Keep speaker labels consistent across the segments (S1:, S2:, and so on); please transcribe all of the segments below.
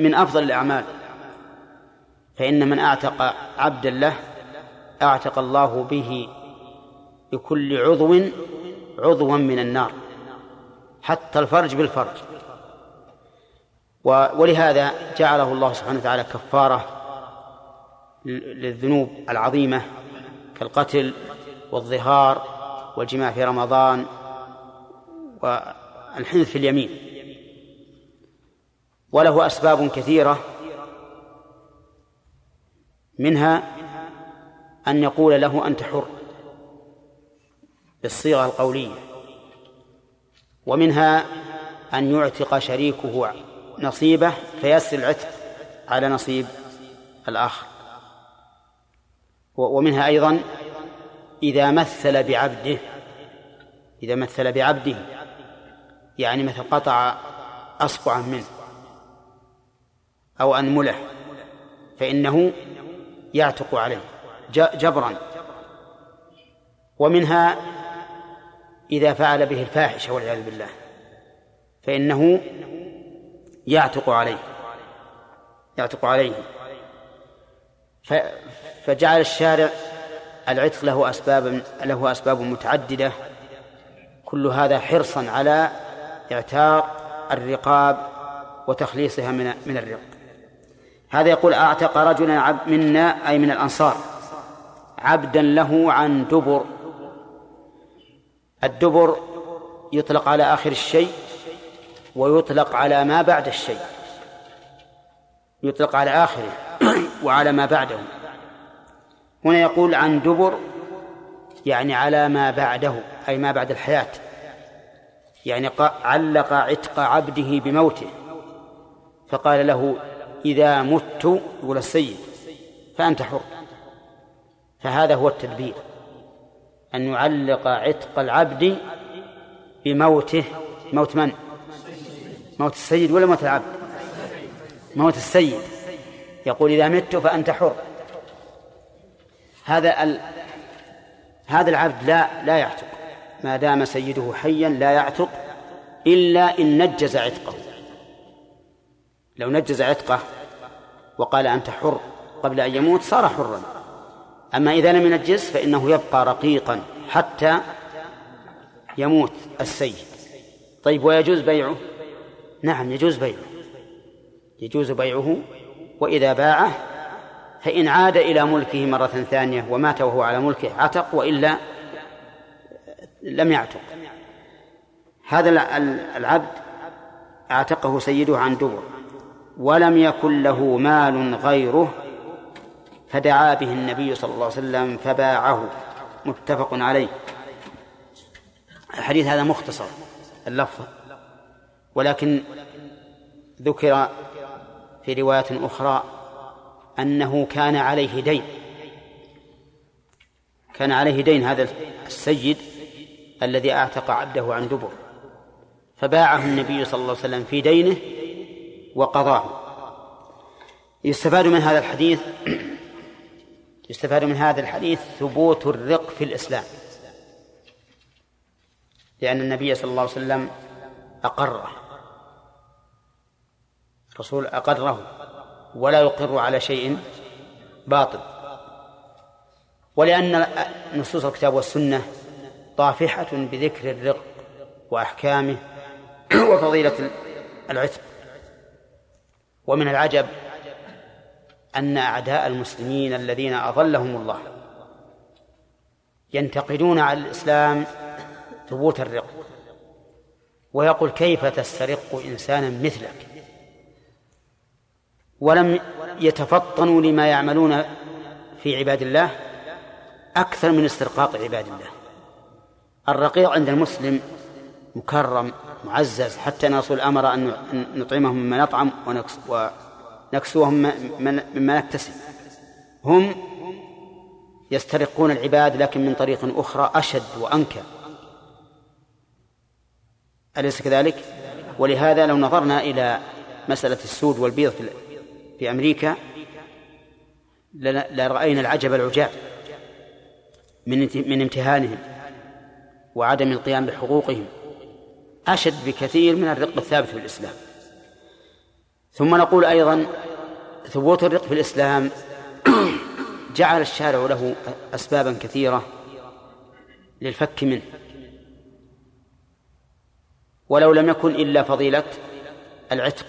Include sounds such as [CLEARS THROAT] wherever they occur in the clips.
S1: من أفضل الأعمال. فإن من أعتق عبدا له أعتق الله به بكل عضو عضوا من النار حتى الفرج بالفرج. ولهذا جعله الله سبحانه وتعالى كفارة للذنوب العظيمة كالقتل والظهار والجماع في رمضان والحنث في اليمين. وله أسباب كثيرة منها أن يقول له أنت حر بالصيغة القولية ومنها أن يعتق شريكه نصيبه فيسر العتق على نصيب الآخر. ومنها أيضا إذا مثل بعبده إذا مثل بعبده يعني مثل قطع أصبعا منه. أو أنمله فإنه يعتق عليه جبرا. ومنها إذا فعل به الفاحشة والعياذ بالله فإنه يعتق عليه يعتق عليه. فجعل الشارع العتق له أسباب له أسباب متعددة. كل هذا حرصا على إعتاق الرقاب وتخليصها من من الرق. هذا يقول أعتق رجلا منا أي من الأنصار عبدا له عن دبر. الدبر يطلق على آخر الشيء ويطلق على ما بعد الشيء. يطلق على آخره [COUGHS] وعلى ما بعده. هنا يقول عن دبر يعني على ما بعده أي ما بعد الحياة. يعني علق عتق عبده بموته. فقال له إذا مت يقول السيد فأنت حر. فهذا هو التدبير أن يعلق عتق العبد بموته موت من؟ موت السيد ولا موت العبد؟ موت السيد. يقول إذا مت فأنت حر. هذا ال... هذا العبد لا لا يعتق. ما دام سيده حيا لا يعتق إلا إن نجز عتقه. لو نجز عتقه وقال أنت حر قبل أن يموت صار حرا. أما إذا لم ينجز فإنه يبقى رقيقا حتى يموت السيد. طيب ويجوز بيعه؟ نعم يجوز بيعه. يجوز بيعه وإذا باعه فإن عاد إلى ملكه مرة ثانية ومات وهو على ملكه عتق وإلا لم يعتق. هذا العبد اعتقه سيده عن دبر. ولم يكن له مال غيره فدعا به النبي صلى الله عليه وسلم فباعه متفق عليه. الحديث هذا مختصر اللفظ ولكن ذكر في رواية أخرى أنه كان عليه دين. كان عليه دين هذا السيد الذي أعتق عبده عن دبر. فباعه النبي صلى الله عليه وسلم في دينه وقضاه يستفاد من هذا الحديث يستفاد من هذا الحديث ثبوت الرق في الإسلام. لأن النبي صلى الله عليه وسلم أقره. الرسول أقره ولا يقر على شيء باطل. ولأن نصوص الكتاب والسنة طافحة بذكر الرق وأحكامه وفضيلة العتق. ومن العجب أن أعداء المسلمين الذين أضلهم الله ينتقدون على الإسلام ثبوت الرق. ويقول كيف تسترق إنسانا مثلك؟ ولم يتفطنوا لما يعملون في عباد الله أكثر من استرقاق عباد الله. الرقيق عند المسلم مكرم معزز حتى أن الرسول أمر أن نطعمهم مما نطعم ونكسوهم مما نكتسب. هم يسترقون العباد لكن من طريق أخرى أشد وأنكى. أليس كذلك؟ ولهذا لو نظرنا إلى مسألة السود والبيض في أمريكا لرأينا العجب العجاب من من امتهانهم وعدم القيام بحقوقهم. أشد بكثير من الرق الثابت في الإسلام. ثم نقول أيضا ثبوت الرق في الإسلام [CLEARS THROAT] جعل الشارع له أسبابا كثيرة للفك منه. ولو لم يكن إلا فضيلة العتق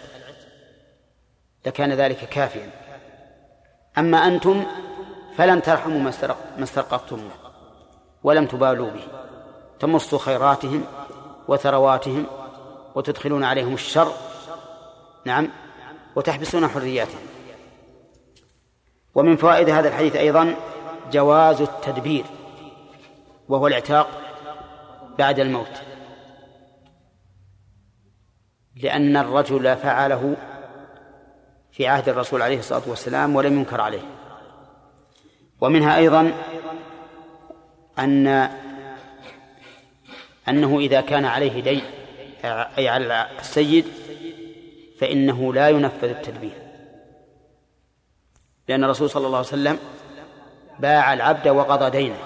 S1: لكان ذلك كافيا. أما أنتم فلن ترحموا ما استرققتم ولم تبالوا به. تمصوا خيراتهم وثرواتهم وتدخلون عليهم الشر. نعم. وتحبسون حرياتهم. ومن فوائد هذا الحديث أيضا جواز التدبير وهو الاعتاق بعد الموت. لأن الرجل فعله في عهد الرسول عليه الصلاة والسلام ولم ينكر عليه. ومنها أيضا أن أنه إذا كان عليه دين أي على السيد فإنه لا ينفذ التدبير. لأن الرسول صلى الله عليه وسلم باع العبد وقضى دينه.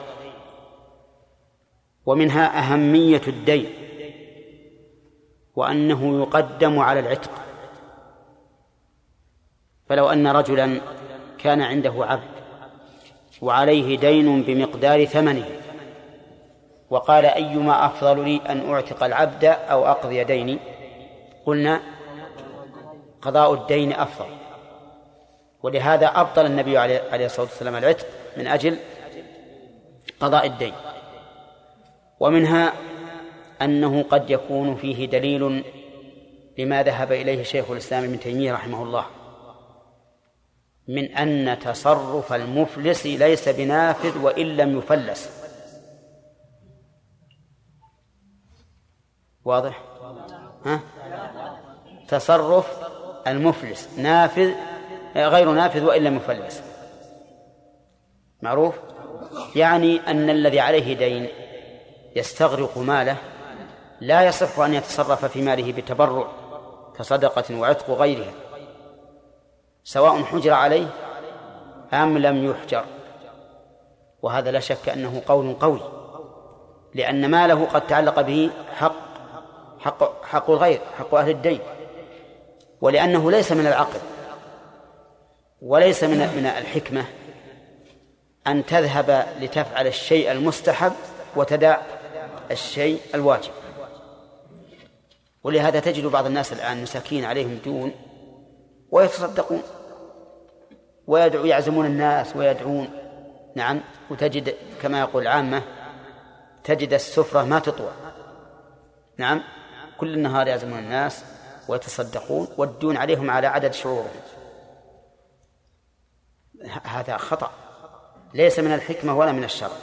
S1: ومنها أهمية الدين وأنه يقدم على العتق. فلو أن رجلا كان عنده عبد وعليه دين بمقدار ثمنه وقال أيما أفضل لي أن أعتق العبد أو أقضي ديني؟ قلنا قضاء الدين أفضل. ولهذا أبطل النبي عليه الصلاة والسلام العتق من أجل قضاء الدين. ومنها أنه قد يكون فيه دليل لما ذهب إليه شيخ الإسلام ابن تيمية رحمه الله من أن تصرف المفلس ليس بنافذ وإن لم يفلس. واضح؟ ها؟ تصرف المفلس نافذ غير نافذ وإن لم يفلس معروف؟ يعني أن الذي عليه دين يستغرق ماله لا يصح أن يتصرف في ماله بتبرع كصدقة وعتق غيرها سواء حجر عليه أم لم يحجر وهذا لا شك أنه قول قوي لأن ماله قد تعلق به حق حق حق الغير حق أهل الدين. ولأنه ليس من العقل وليس من من الحكمة أن تذهب لتفعل الشيء المستحب وتدع الشيء الواجب. ولهذا تجد بعض الناس الآن مساكين عليهم دون ويتصدقون ويدعو يعزمون الناس ويدعون. نعم وتجد كما يقول العامة تجد السفرة ما تطوى. نعم كل النهار يعزمون الناس ويتصدقون والدون عليهم على عدد شعورهم. هذا خطأ. ليس من الحكمة ولا من الشرع.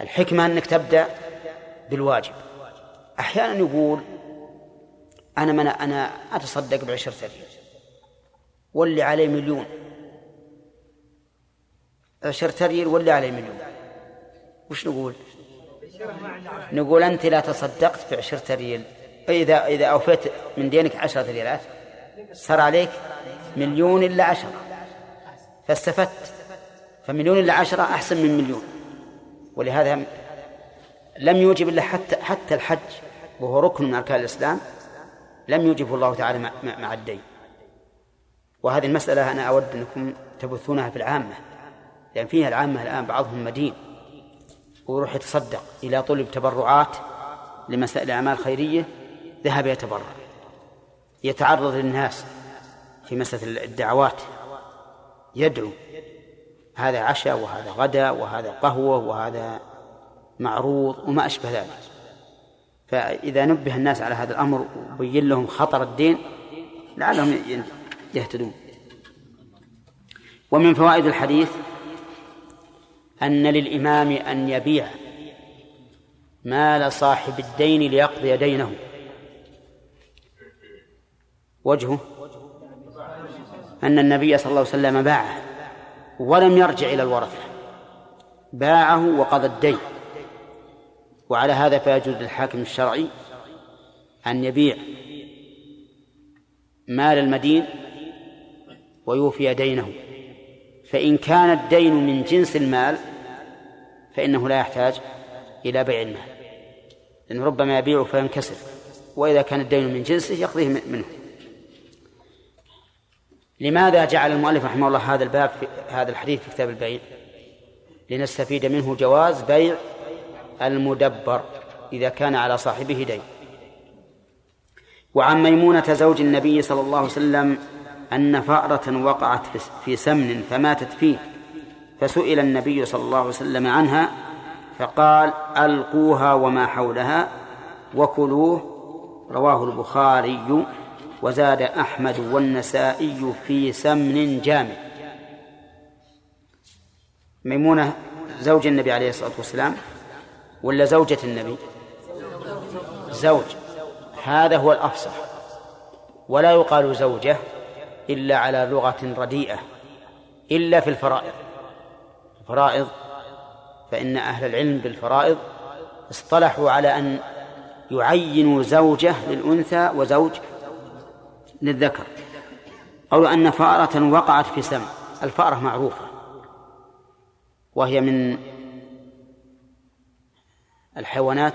S1: الحكمة أنك تبدأ بالواجب. أحيانا يقول أنا من أنا أتصدق بعشرة ريال. واللي عليه مليون. عشرة ريال واللي عليه مليون. وش نقول؟ نقول أنت لا تصدقت بعشرة ريال. إذا إذا أوفيت من دينك عشرة ريالات صار عليك مليون إلا عشرة. فاستفدت. فمليون إلا عشرة أحسن من مليون. ولهذا لم يوجب إلا حتى حتى الحج وهو ركن من أركان الإسلام لم يوجبه الله تعالى مع الدين. وهذه المسألة أنا أود أنكم تبثونها في العامة لأن فيها العامة الآن بعضهم مدين. ويروح يتصدق إلى طلب تبرعات لمسائل أعمال خيرية ذهب يتبرع يتعرض للناس في مسألة الدعوات. يدعو. هذا عشاء وهذا غدا وهذا قهوة وهذا معروض وما أشبه ذلك. فإذا نبه الناس على هذا الأمر وبين لهم خطر الدين لعلهم يهتدون. ومن فوائد الحديث أن للإمام أن يبيع مال صاحب الدين ليقضي دينه. وجهه أن النبي صلى الله عليه وسلم باعه ولم يرجع إلى الورثة. باعه وقضى الدين. وعلى هذا فيجوز للحاكم الشرعي أن يبيع مال المدين ويوفي دينه. فإن كان الدين من جنس المال فإنه لا يحتاج إلى بيع المال لأنه ربما يبيعه فينكسر وإذا كان الدين من جنسه يقضيه منه. لماذا جعل المؤلف رحمه الله هذا الباب في هذا الحديث في كتاب البيع؟ لنستفيد منه جواز بيع المدبر إذا كان على صاحبه دين. وعن ميمونة زوج النبي صلى الله عليه وسلم أن فأرة وقعت في سمن فماتت فيه. فسئل النبي صلى الله عليه وسلم عنها فقال ألقوها وما حولها وكلوه. رواه البخاري وزاد أحمد والنسائي في سمن جامد ميمونة زوج النبي عليه الصلاة والسلام ولا زوجة النبي؟ زوج. هذا هو الأفصح. ولا يقال زوجة إلا على لغة رديئة إلا في الفرائض. الفرائض فإن أهل العلم بالفرائض اصطلحوا على أن يعينوا زوجة للأنثى وزوج للذكر. قالوا أن فأرة وقعت في سم الفأرة معروفة وهي من الحيوانات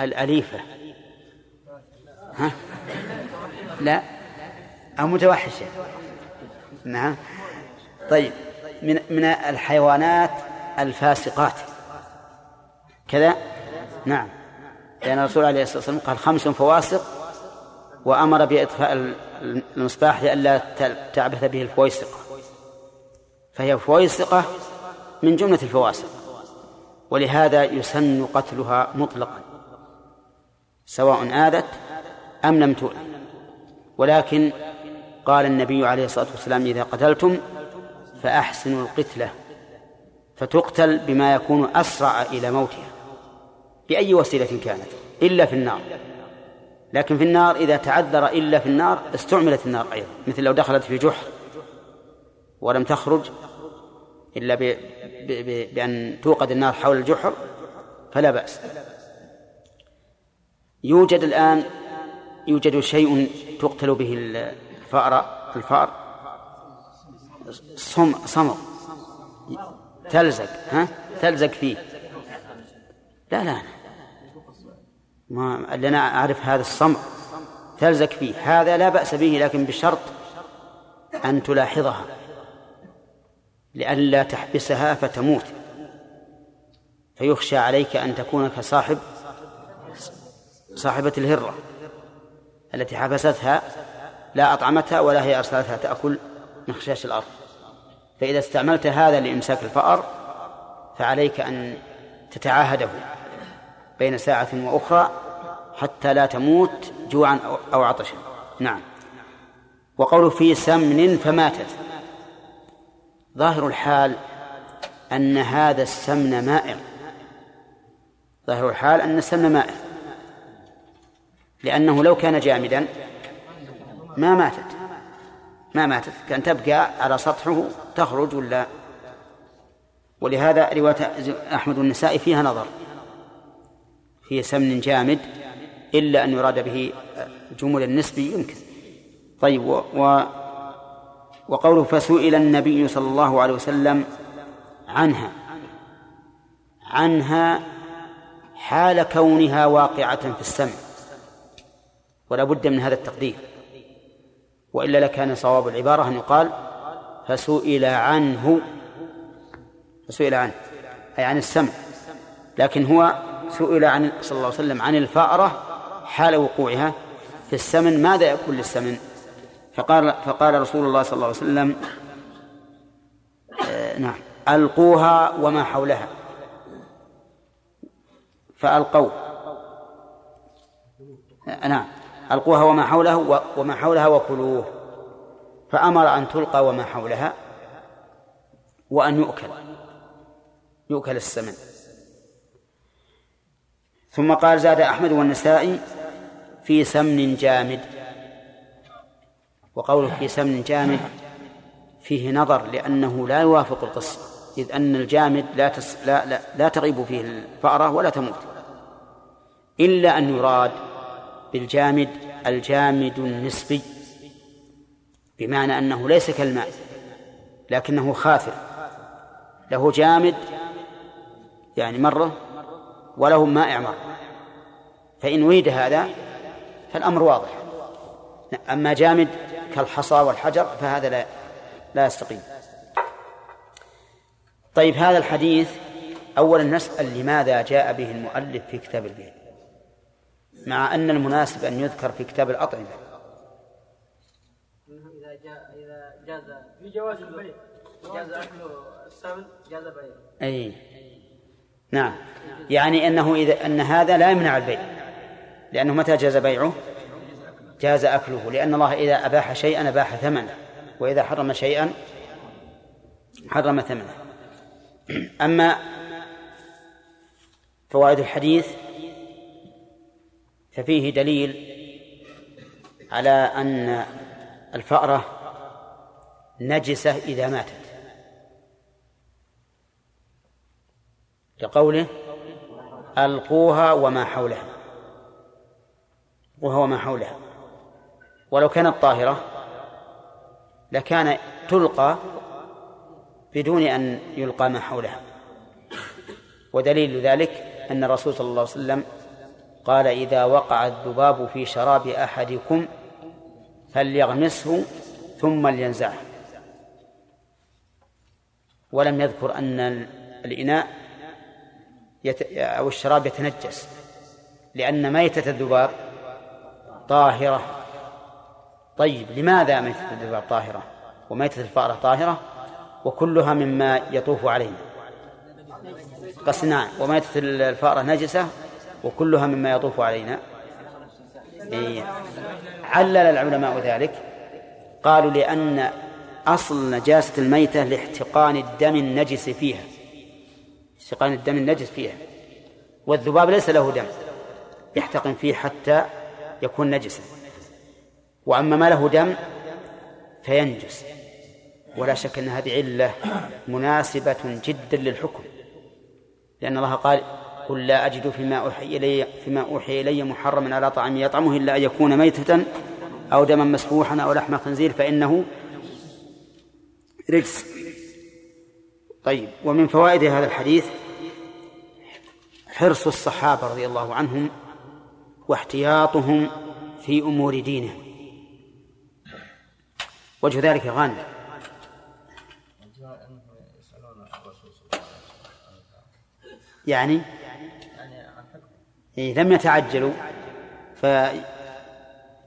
S1: الأليفة. ها؟ لا أو متوحشة. نعم. طيب. من من الحيوانات الفاسقات. كذا؟ نعم. لأن الرسول عليه الصلاة والسلام قال خمس فواسق وأمر بإطفاء المصباح لئلا تعبث به الفويسقة. فهي فويسقة من جملة الفواسق. ولهذا يسن قتلها مطلقا. سواء آذت أم لم تؤذ. ولكن قال النبي عليه الصلاة والسلام إذا قتلتم فأحسنوا القتلة فتقتل بما يكون أسرع إلى موتها. بأي وسيلة كانت؟ إلا في النار. لكن في النار إذا تعذر إلا في النار استعملت النار أيضا مثل لو دخلت في جحر ولم تخرج إلا. بأن توقد النار حول الجحر فلا بأس. يوجد الآن يوجد شيء تقتل به الفأر الفأر صم صمغ. تلزق ها؟ تلزق فيه. لا لا ما اللي أنا أعرف هذا الصمغ. تلزق فيه. هذا لا بأس به لكن بشرط أن تلاحظها. لئلا تحبسها فتموت. فيخشى عليك أن تكون كصاحب صاحبة الهرة التي حبستها لا أطعمتها ولا هي أرسلتها تأكل. من خشاش الأرض. فإذا استعملت هذا لإمساك الفأر فعليك أن تتعاهده بين ساعة وأخرى حتى لا تموت جوعا أو عطشا. نعم. وقوله في سمن فماتت. ظاهر الحال أن هذا السمن مائع ظاهر الحال أن السمن مائع لأنه لو كان جامدا ما ماتت. ما ماتت كان تبقى على سطحه تخرج ولا؟ ولهذا رواية أحمد والنسائي فيها نظر. في سمن جامد إلا أن يراد به جمل النسبي يمكن. طيب و, و وقوله فسئل النبي صلى الله عليه وسلم عنها. عنها حال كونها واقعة في السمع. ولا بد من هذا التقدير. وإلا لكان صواب العبارة أن يقال فسئل عنه فسئل عنه أي عن السمع. لكن هو سئل عن صلى الله عليه وسلم عن الفأرة حال وقوعها في السمن ماذا يكون للسمن؟ فقال فقال رسول الله صلى الله عليه وسلم آه نعم ألقوها وما حولها. فألقوا آه نعم. ألقوها وما حوله وما حولها وكلوه. فأمر أن تلقى وما حولها وأن يؤكل. يؤكل السمن. ثم قال زاد أحمد والنسائي في سمن جامد. وقوله في سمن جامد فيه نظر لأنه لا يوافق القصة إذ أن الجامد لا, تس لا, لا, لا تغيب فيه الفأرة ولا تموت. إلا أن يراد بالجامد الجامد النسبي. بمعنى أنه ليس كالماء لكنه خاثر له جامد يعني مرة وله مائع مرة فإن أريد هذا فالأمر واضح. أما جامد كالحصى والحجر فهذا لا لا يستقيم. طيب هذا الحديث أولا نسأل لماذا جاء به المؤلف في كتاب البيع مع أن المناسب أن يذكر في كتاب الأطعمة.
S2: إذا جاء إذا جاز في جواز البيع. جاز أكل السمن جاز بيع.
S1: أي. نعم. يعني أنه إذا أن هذا لا يمنع البيع. لأنه متى جاز بيعه؟ جاز أكله. لأن الله إذا أباح شيئا أباح ثمنه. وإذا حرم شيئا حرم ثمنه. أما فوائد الحديث ففيه دليل على أن الفأرة نجسة إذا ماتت. لقوله ألقوها وما حولها وهو ما حولها. ولو كانت طاهرة لكان تلقى بدون أن يلقى ما حولها. ودليل ذلك أن الرسول صلى الله عليه وسلم قال إذا وقع الذباب في شراب أحدكم فليغمسه ثم لينزعه. ولم يذكر أن الإناء يت... أو الشراب يتنجس لأن ميتة الذباب طاهرة. طيب لماذا ميتة الذباب طاهرة؟ وميتة الفأرة طاهرة؟ وكلها مما يطوف علينا. قص نعم وميتة الفأرة نجسة؟ وكلها مما يطوف علينا. إيه. علل العلماء ذلك. قالوا لأن أصل نجاسة الميتة لاحتقان الدم النجس فيها. احتقان الدم النجس فيها. والذباب ليس له دم. يحتقن فيه حتى يكون نجسا. وأما ما له دم فينجس. ولا شك أن هذه علة مناسبة جدا للحكم. لأن الله قال قل لا أجد فيما أوحي إلي فيما أوحي إلي محرما على طعام يطعمه إلا أن يكون ميتة أو دما مسفوحا أو لحم خنزير فإنه رجس. طيب ومن فوائد هذا الحديث حرص الصحابة رضي الله عنهم واحتياطهم في أمور دينهم. وجه ذلك غانم يعني لم يتعجلوا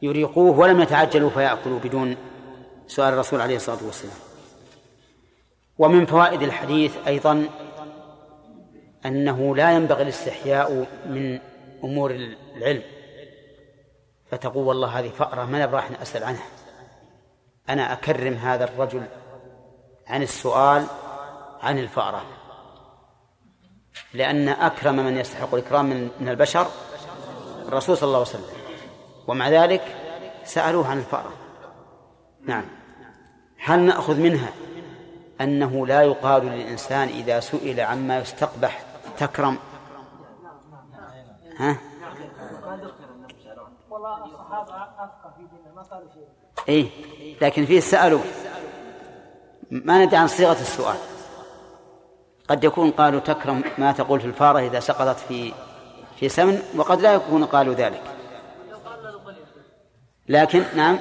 S1: فيريقوه ولم يتعجلوا فيأكلوا بدون سؤال الرسول عليه الصلاة والسلام. ومن فوائد الحديث أيضا أنه لا ينبغي الاستحياء من أمور العلم. فتقول والله هذه فأرة ما راح أسأل عنها. أنا أكرم هذا الرجل عن السؤال عن الفأرة. لأن أكرم من يستحق الإكرام من البشر الرسول صلى الله عليه وسلم. ومع ذلك سألوه عن الفأرة. نعم. هل نأخذ منها أنه لا يقال للإنسان إذا سئل عما يستقبح تكرم؟ ها؟ إيه. لكن فيه سألوا. ما ندري عن صيغة السؤال. قد يكون قالوا تكرم ما تقول في الفارة إذا سقطت في في سمن وقد لا يكون قالوا ذلك. لكن نعم.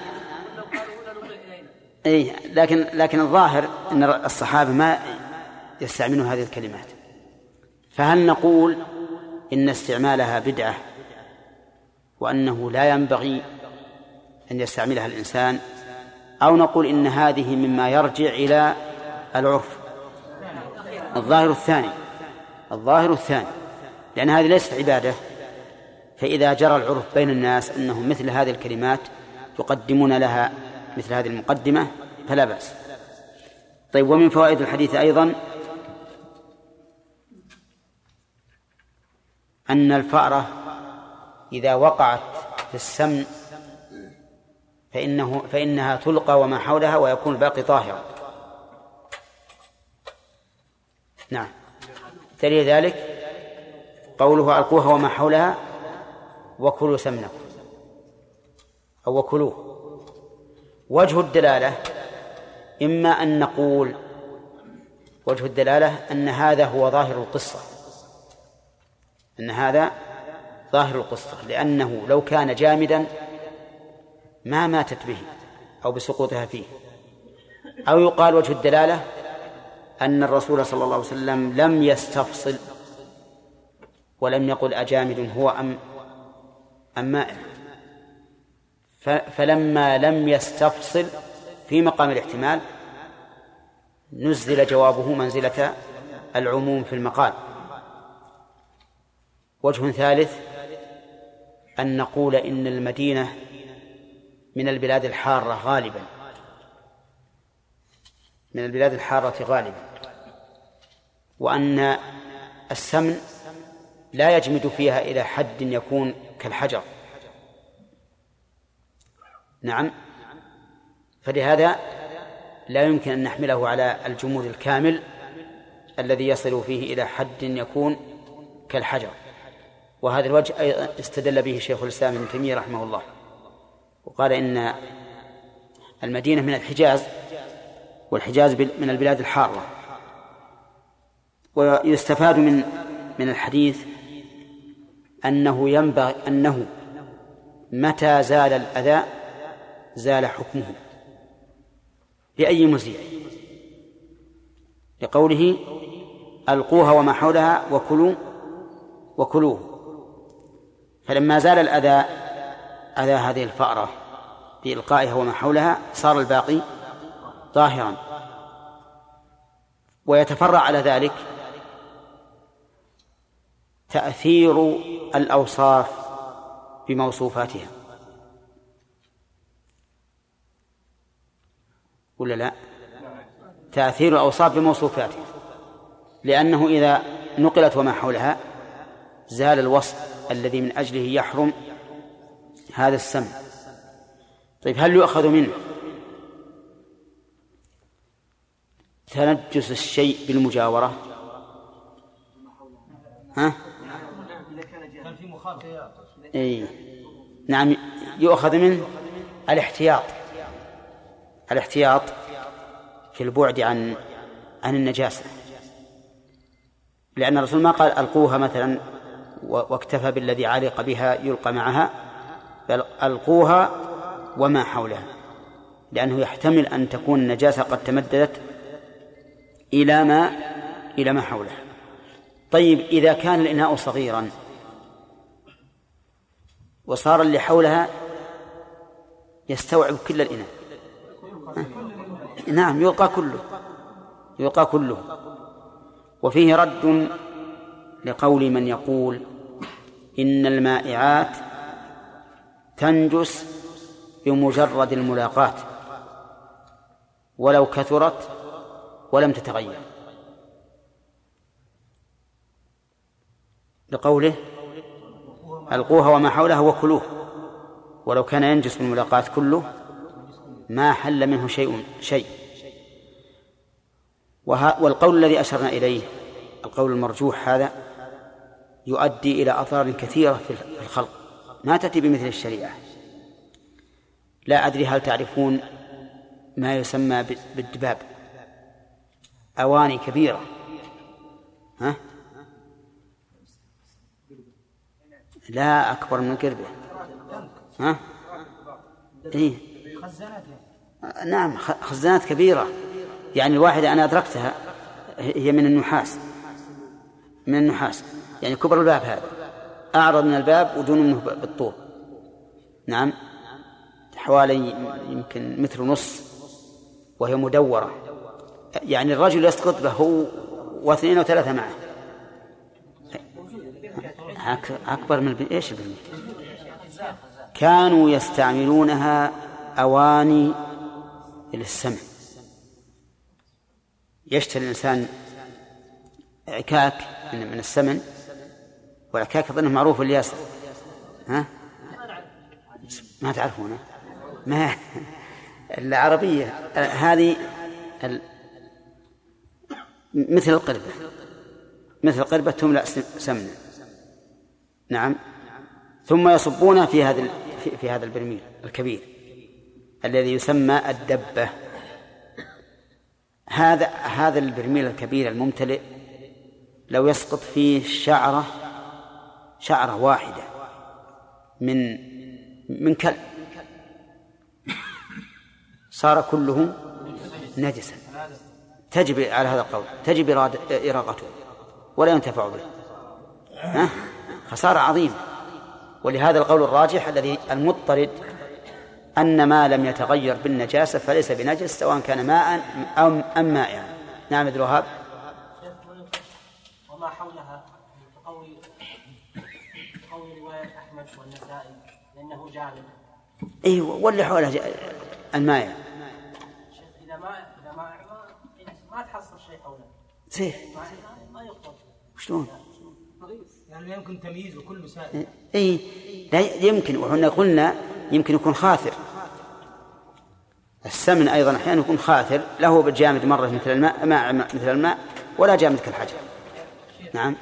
S1: اي لكن لكن الظاهر إن الصحابة ما يستعملون هذه الكلمات. فهل نقول إن استعمالها بدعة وأنه لا ينبغي أن يستعملها الإنسان أو نقول إن هذه مما يرجع إلى العرف؟ الظاهر الثاني. الظاهر الثاني. لأن هذه ليست عبادة. فإذا جرى العرف بين الناس أنهم مثل هذه الكلمات يقدمون لها مثل هذه المقدمة فلا بأس. طيب ومن فوائد الحديث أيضا أن الفأرة إذا وقعت في السمن فإنه فإنها تلقى وما حولها ويكون الباقي طاهرا. نعم. دليل ذلك قوله ألقوها وما حولها وكلوا سمنكم أو وكلوه. وجه الدلالة إما أن نقول وجه الدلالة أن هذا هو ظاهر القصة. أن هذا ظاهر القصة لأنه لو كان جامدا ما ماتت به أو بسقوطها فيه. أو يقال وجه الدلالة أن الرسول صلى الله عليه وسلم لم يستفصل ولم يقل أجامد هو أم أم مائع فلما لم يستفصل في مقام الاحتمال نزل جوابه منزلة العموم في المقال. وجه ثالث أن نقول إن المدينة من البلاد الحارة غالبا. من البلاد الحارة غالبا. وأن السمن لا يجمد فيها إلى حد يكون كالحجر. نعم. فلهذا لا يمكن أن نحمله على الجمود الكامل الذي يصل فيه إلى حد يكون كالحجر. وهذا الوجه أيضا استدل به شيخ الإسلام ابن تيمية رحمه الله. وقال إن المدينة من الحجاز والحجاز من البلاد الحارة. ويستفاد من من الحديث أنه ينبغي أنه متى زال الأذى زال حكمه. بأي مزيل لقوله ألقوها وما حولها وكلوا وكلوه. فلما زال الأذى أذى هذه الفأرة بإلقائها وما حولها صار الباقي ظاهرا. ويتفرع على ذلك تأثير الأوصاف بموصوفاتها. ولا لا؟ تأثير الأوصاف بموصوفاتها. لأنه إذا نقلت وما حولها زال الوصف الذي من أجله يحرم هذا السمع. طيب هل يؤخذ منه؟ تنجس الشيء بالمجاورة. ها؟ أي. نعم يؤخذ منه الاحتياط. الاحتياط في البعد عن عن النجاسة. لأن الرسول ما قال ألقوها مثلا واكتفى بالذي علق بها يلقى معها بل ألقوها وما حولها. لأنه يحتمل أن تكون النجاسة قد تمددت إلى ما إلى ما حولها. طيب إذا كان الإناء صغيرا وصار اللي حولها يستوعب كل الإناء نعم يلقى كله. يلقى كله. وفيه رد لقول من يقول إن المائعات تنجس بمجرد الملاقاة ولو كثرت ولم تتغير. لقوله ألقوها وما حولها وكلوه. ولو كان ينجس بالملاقاة كله ما حل منه شيء شيء. والقول الذي أشرنا إليه القول المرجوح هذا يؤدي إلى أضرار كثيرة في الخلق. ما تأتي بمثل الشريعة. لا أدري هل تعرفون ما يسمى بالدباب. أواني كبيرة. ها؟ لا أكبر من قربه ها؟ إيه؟ نعم خزانات كبيرة. يعني الواحدة أنا أدركتها هي من النحاس. من النحاس. يعني كبر الباب هذا. أعرض من الباب ودون منه بالطول نعم. حوالي يمكن متر ونص وهي مدورة. يعني الرجل يسقط به هو واثنين وثلاثة معه. أكبر من إيش البنية كانوا يستعملونها أواني للسمع يشتري الإنسان عكاك من السمن والعكاك أظنه معروف الياسر ها؟ ما تعرفونه؟ ما [LAUGHS] العربية هذه مثل القربة. مثل القربة تملأ سمنا. نعم. ثم يصبون في هذا في هذا البرميل الكبير الذي يسمى الدبة. هذا هذا البرميل الكبير الممتلئ لو يسقط فيه شعرة شعرة واحدة من من كلب. صار كله نجسا. تجب على هذا القول تجب إراقته ولا ينتفع به. ها؟ خسارة عظيمة. ولهذا القول الراجح الذي المضطرد أن ما لم يتغير بالنجاسة فليس بنجس سواء كان ماء أو أم مائعا. نعم عبد الوهاب.
S2: وما حولها قول قول رواية أحمد والنسائي لأنه جامد.
S1: اي واللي حوله المائع.
S2: إذا ما إذا ما ما تحصل شيء حوله
S1: سيف
S2: ما يقبل.
S1: شلون؟
S2: يعني يمكن تمييزه كله سائل.
S1: إي لا يمكن. وحنا قلنا يمكن يكون خاثر السمن أيضا أحيانا يكون خاثر له بالجامد مرة مثل الماء ماء مثل الماء ولا جامد كالحجر نعم.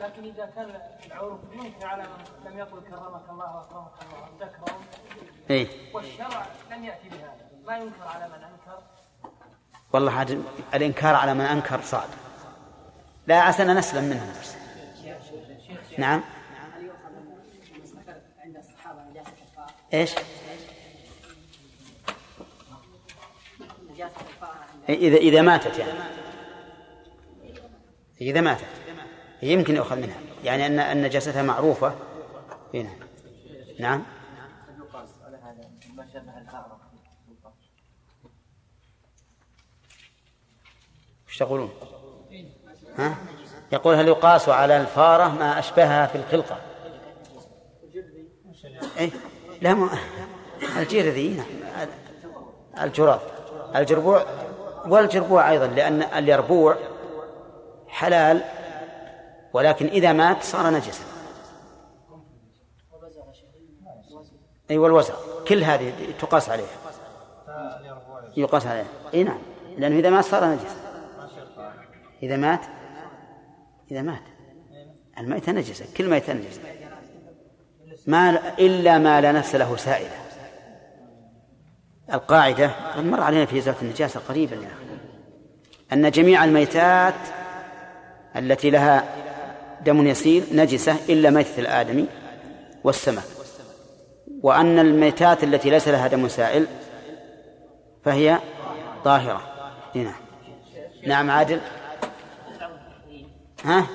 S2: لكن إذا كان العرف يمكن على من لم يقل كرمك الله واكرمك الله تكرم
S1: إي.
S2: والشرع لم يأتي بهذا. ما ينكر على من أنكر؟
S1: والله عاد الإنكار على من أنكر صعب. لا عسى نسلم منه. بس. نعم. إيش؟ إذا إذا ماتت يعني. إذا ماتت. يمكن يؤخذ منها. يعني أن أن نجاستها معروفة. هنا نعم. وش تقولون؟ ها؟ يقول هل يقاس على الفارة ما أشبهها في الخلقة؟ إيه؟ لا ما الجرذي نعم. الجراف الجربوع والجربوع أيضا لأن اليربوع حلال ولكن إذا مات صار نجسا. أي والوزع كل هذه تقاس عليها. يقاس عليها. اي نعم. لأنه إذا مات صار نجسا. إذا مات إذا مات. الميت نجسا كل ميت نجسا ما إلا ما لا نفس له سائلة. القاعدة قد مر علينا في ازاله النجاسة قريبا يا أن جميع الميتات التي لها دم يسير نجسة إلا ميتة الآدمي والسمك. وأن الميتات التي ليس لها دم سائل فهي طاهرة. هنا. نعم عادل. ها؟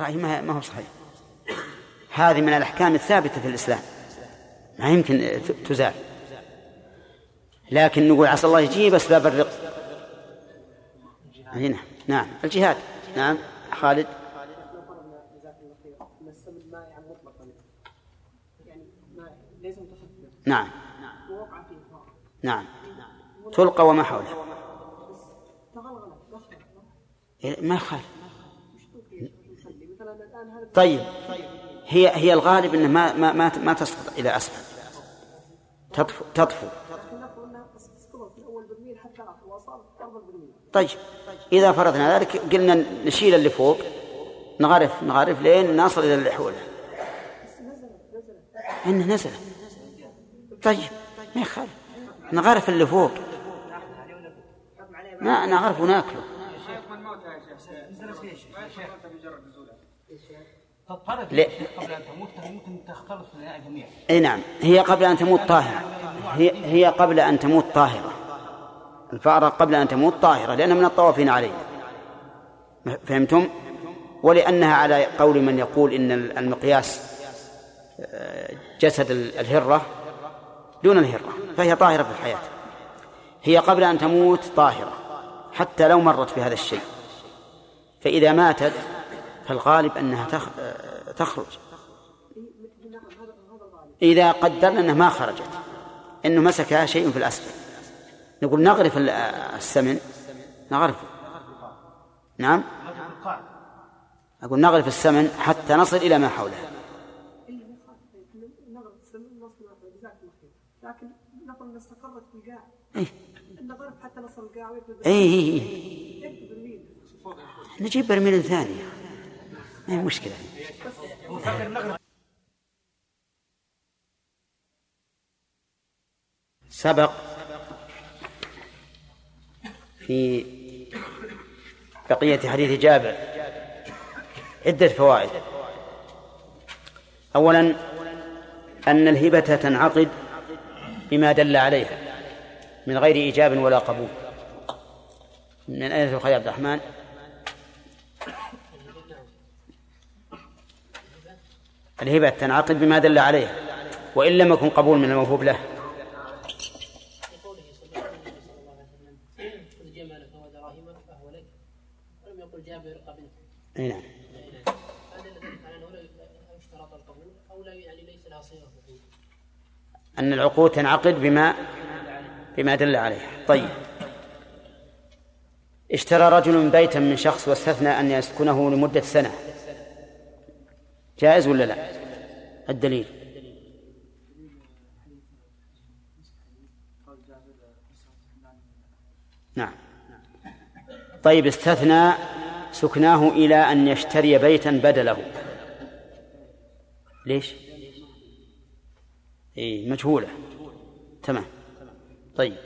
S1: رأي ما هو صحيح. هذه من الأحكام الثابتة في الإسلام. ما يمكن تزال. لكن نقول عسى الله يجيب أسباب الرق. هنا نعم. الجهاد. نعم. خالد. نعم. نعم. تلقى وما حولها ما يخالف طيب. هي هي الغالب إنه ما ما ما, ما تسقط إلى اسفل تطفو تطفو. طيب. إذا فرضنا ذلك قلنا نشيل اللي فوق نغرف نغرف لين نصل إلى اللي حوله. إنه نزل. طيب. ما يخالف. نغرف اللي فوق. ما نغرف وناكله لا. قبل أن تموت ممكن تختلط إي نعم. هي قبل أن تموت طاهرة. هي هي قبل أن تموت طاهرة. الفأرة قبل أن تموت طاهرة لأنها من الطوافين علينا فهمتم؟ ولأنها على قول من يقول إن المقياس آه، جسد الهرة دون الهرة فهي طاهرة في الحياة. هي قبل أن تموت طاهرة. حتى لو مرت بهذا الشيء. فإذا ماتت فالغالب أنها تخرج. إذا قدرنا أنها ما خرجت أنه مسكها شيء في الأسفل. نقول نغرف السمن. نغرفه نعم؟ أقول نغرف السمن حتى نصل إلى ما حولها. لكن نقول ان استقرت في اي اي نجيب برميل ثاني. ما هي مشكلة. سبق في بقية حديث جابر. عدة فوائد. أولا أن الهبة تنعقد بما دل عليها. من غير إيجاب ولا قبول. من أين تؤخذ يا عبد الرحمن؟ الهبة تنعقد بما دل عليها وإن لم يكن قبول من الموهوب له. إي نعم. أن العقود تنعقد بما بما دل عليه. طيب. اشترى رجل بيتا من شخص واستثنى أن يسكنه لمدة سنة. جائز ولا لا؟ الدليل. نعم. طيب استثنى سكناه إلى أن يشتري بيتا بدله. ليش؟ إيه مجهولة. تمام. طيب.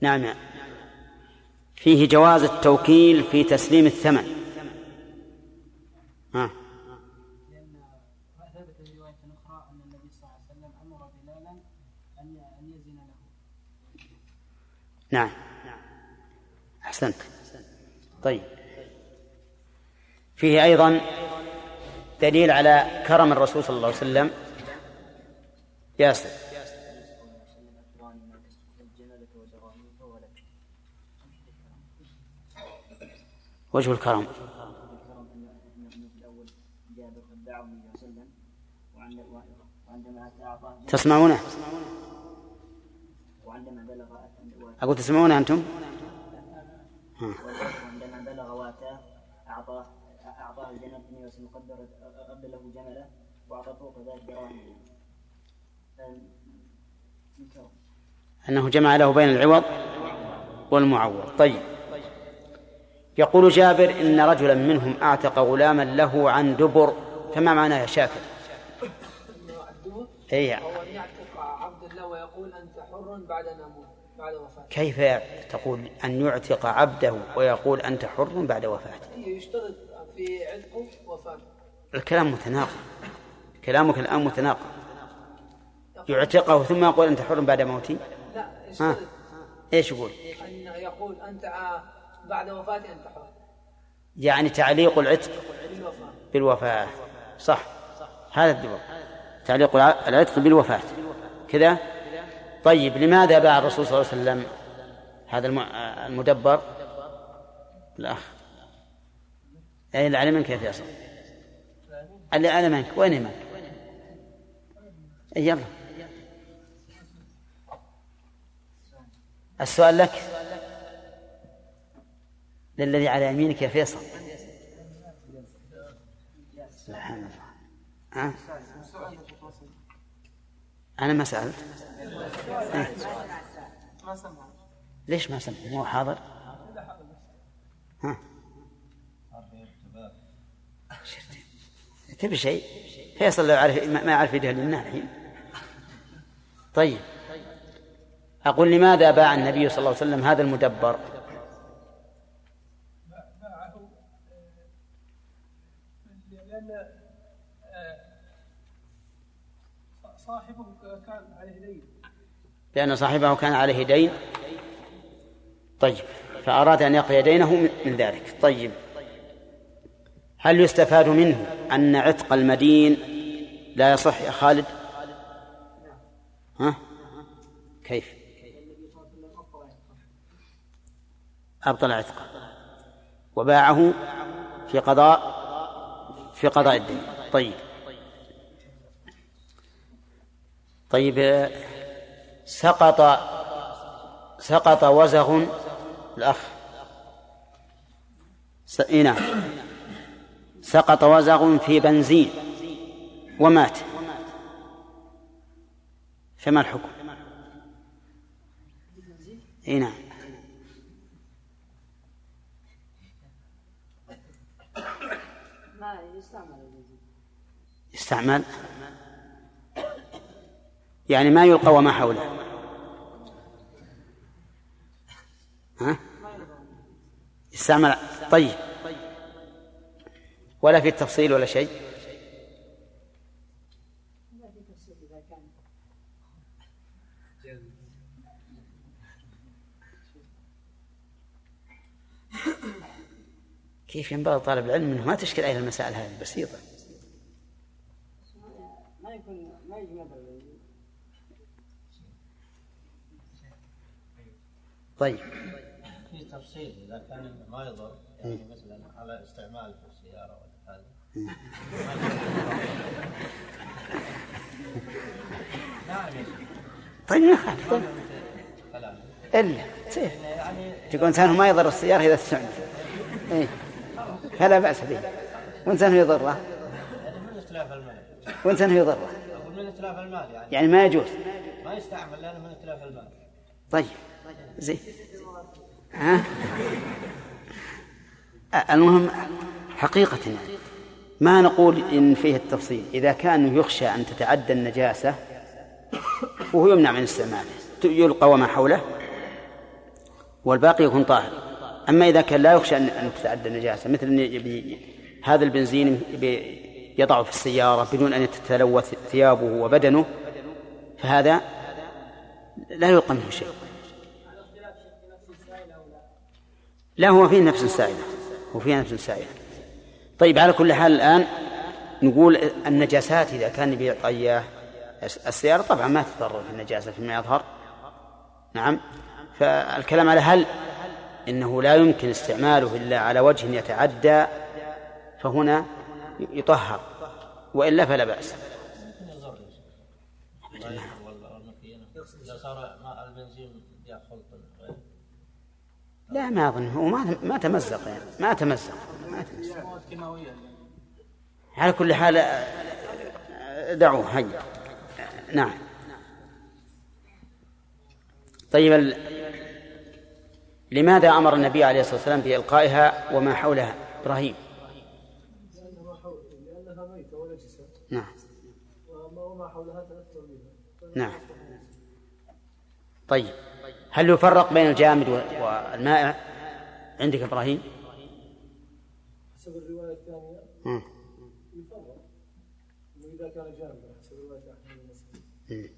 S1: نعم. فيه جواز التوكيل في تسليم الثمن. ها له نعم. أحسنت. طيب. فيه أيضا دليل على كرم الرسول صلى الله عليه وسلم. ياسر وجه الكرم. تسمعونه؟ أقول تسمعونه أنتم؟
S3: وعندما بلغ واتاه أعطاه أعطاه الجنة بنية مقدرة أبدله جمله وأعطى فوق ذلك دراهم
S1: أنه جمع له بين العوض والمعوض. طيب. يقول جابر إن رجلا منهم أعتق غلاما له عن دبر فما معنى يا شاكر؟
S4: أن يعتق عبد الله ويقول أنت حر بعد أن أموت بعد وفاته
S1: كيف تقول أن يعتق عبده ويقول أنت حر بعد وفاته؟
S4: يشترط في عتقه وفاته
S1: الكلام متناقض كلامك الآن متناقض يعتقه ثم يقول أنت حر بعد موتي؟
S4: لا يشترط
S1: إيش يقول؟
S4: أن يقول أنت بعد وفاتي انت حر
S1: يعني تعليق العتق بالوفاة. صح. هذا الدبر. تعليق العتق بالوفاة. كذا؟ طيب لماذا باع الرسول صلى الله عليه وسلم هذا المدبر؟ الأخ. أي اللي على منك يا فيصل؟ اللي على منك. وين منك؟ يلا. السؤال لك. للذي على يمينك يا فيصل. سبحان الله. ها؟ أنا ما سألت. إيه؟ ليش ما سمع هو حاضر؟ ها؟ تبي شيء؟ فيصل لو عرف ما يعرف يده لله الحين. طيب. أقول لماذا باع النبي صلى الله عليه وسلم هذا المدبر صاحبه كان عليه دين لأن صاحبه كان عليه دين. طيب فأراد أن يقضي دينه من ذلك. طيب هل يستفاد منه أن عتق المدين لا يصح يا خالد؟ ها؟ كيف؟ أبطل عتقه وباعه في قضاء في قضاء الدين. طيب. طيب سقط سقط وزغ الأخ. س... نعم. سقط وزغ في بنزين. ومات. فما الحكم؟ إي نعم. يستعمل. يعني ما يلقى وما حوله ها؟ يستعمل طيب. ولا في التفصيل ولا شيء؟ كيف ينبغي طالب العلم إنه ما تشكل عليه المسائل هذه؟ بسيطة.
S5: ما يكون ما
S1: طيب.
S6: إذا كان ما يضر يعني مثلا على استعمال في السيارة ولا [LAUGHS] نعم
S1: طيب ما يخالف إلا.
S6: يعني
S1: تقول إنسان ما يضر السيارة إذا استعمل. إيه؟ فلا بأس به. وإنسان يضره.
S6: يعني من إتلاف المال؟
S1: وإنسان يضره.
S6: من إتلاف المال يعني.
S1: يعني ما يجوز.
S6: ما يستعمل لأنه من إتلاف المال.
S1: طيب. زين. ها؟ المهم حقيقة يعني ما نقول إن فيه التفصيل. إذا كان يخشى أن تتعدى النجاسة وهو يمنع من استعماله. يلقى وما حوله والباقي يكون طاهر. أما إذا كان لا يخشى أن تتعدى النجاسة مثل أن هذا البنزين يضعه في السيارة بدون أن تتلوث ثيابه وبدنه فهذا لا يلقى منه شيء. لا هو فيه نفس سائلة هو فيه نفس سائلة طيب على كل حال الآن نقول النجاسات إذا كان يبيع طياه السيارة طبعا ما تضرر في النجاسة فيما يظهر نعم فالكلام على هل إنه لا يمكن استعماله إلا على وجه يتعدى فهنا يطهر وإلا فلا بأس
S6: ماء البنزين
S1: لا ما أظن. هو ما ما تمزق يعني. ما تمزق. ما تمزق. على كل حال دعوه هيا نعم. طيب ال... لماذا أمر النبي عليه الصلاة والسلام بإلقائها وما حولها؟ إبراهيم. نعم.
S4: وما حولها
S1: نعم. طيب. هل يفرق بين الجامد والمائع عندك إبراهيم؟
S4: حسب الرواية الثانية.
S1: مم.
S4: يفرق. إذا كان جامدا حسب رواية أحمد بن مسعود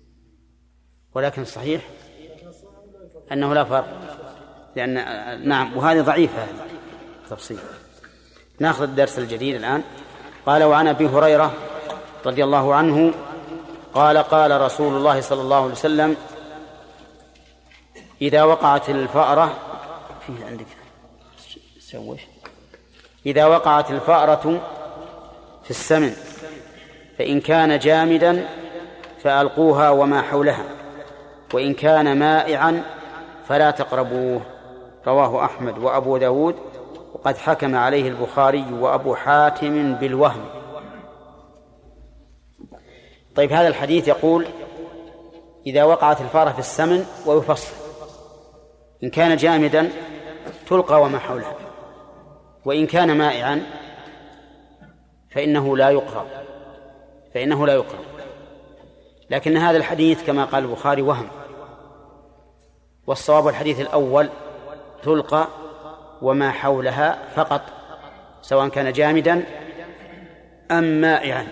S1: ولكن الصحيح أنه لا فرق. لأن نعم وهذه ضعيفة. هذه تفصيل. ناخذ الدرس الجديد الآن. قال وعن أبي هريرة رضي الله عنه قال قال رسول الله صلى الله عليه وسلم إذا وقعت الفأرة في عندك؟ سوش إذا وقعت الفأرة في السمن فإن كان جامدا فألقوها وما حولها وإن كان مائعا فلا تقربوه. رواه أحمد وأبو داود وقد حكم عليه البخاري وأبو حاتم بالوهم. طيب هذا الحديث يقول إذا وقعت الفأرة في السمن ويفصل إن كان جامدا تلقى وما حولها وإن كان مائعا فإنه لا يقرب فإنه لا يقرب لكن هذا الحديث كما قال البخاري وهم والصواب الحديث الأول تلقى وما حولها فقط سواء كان جامدا أم مائعا.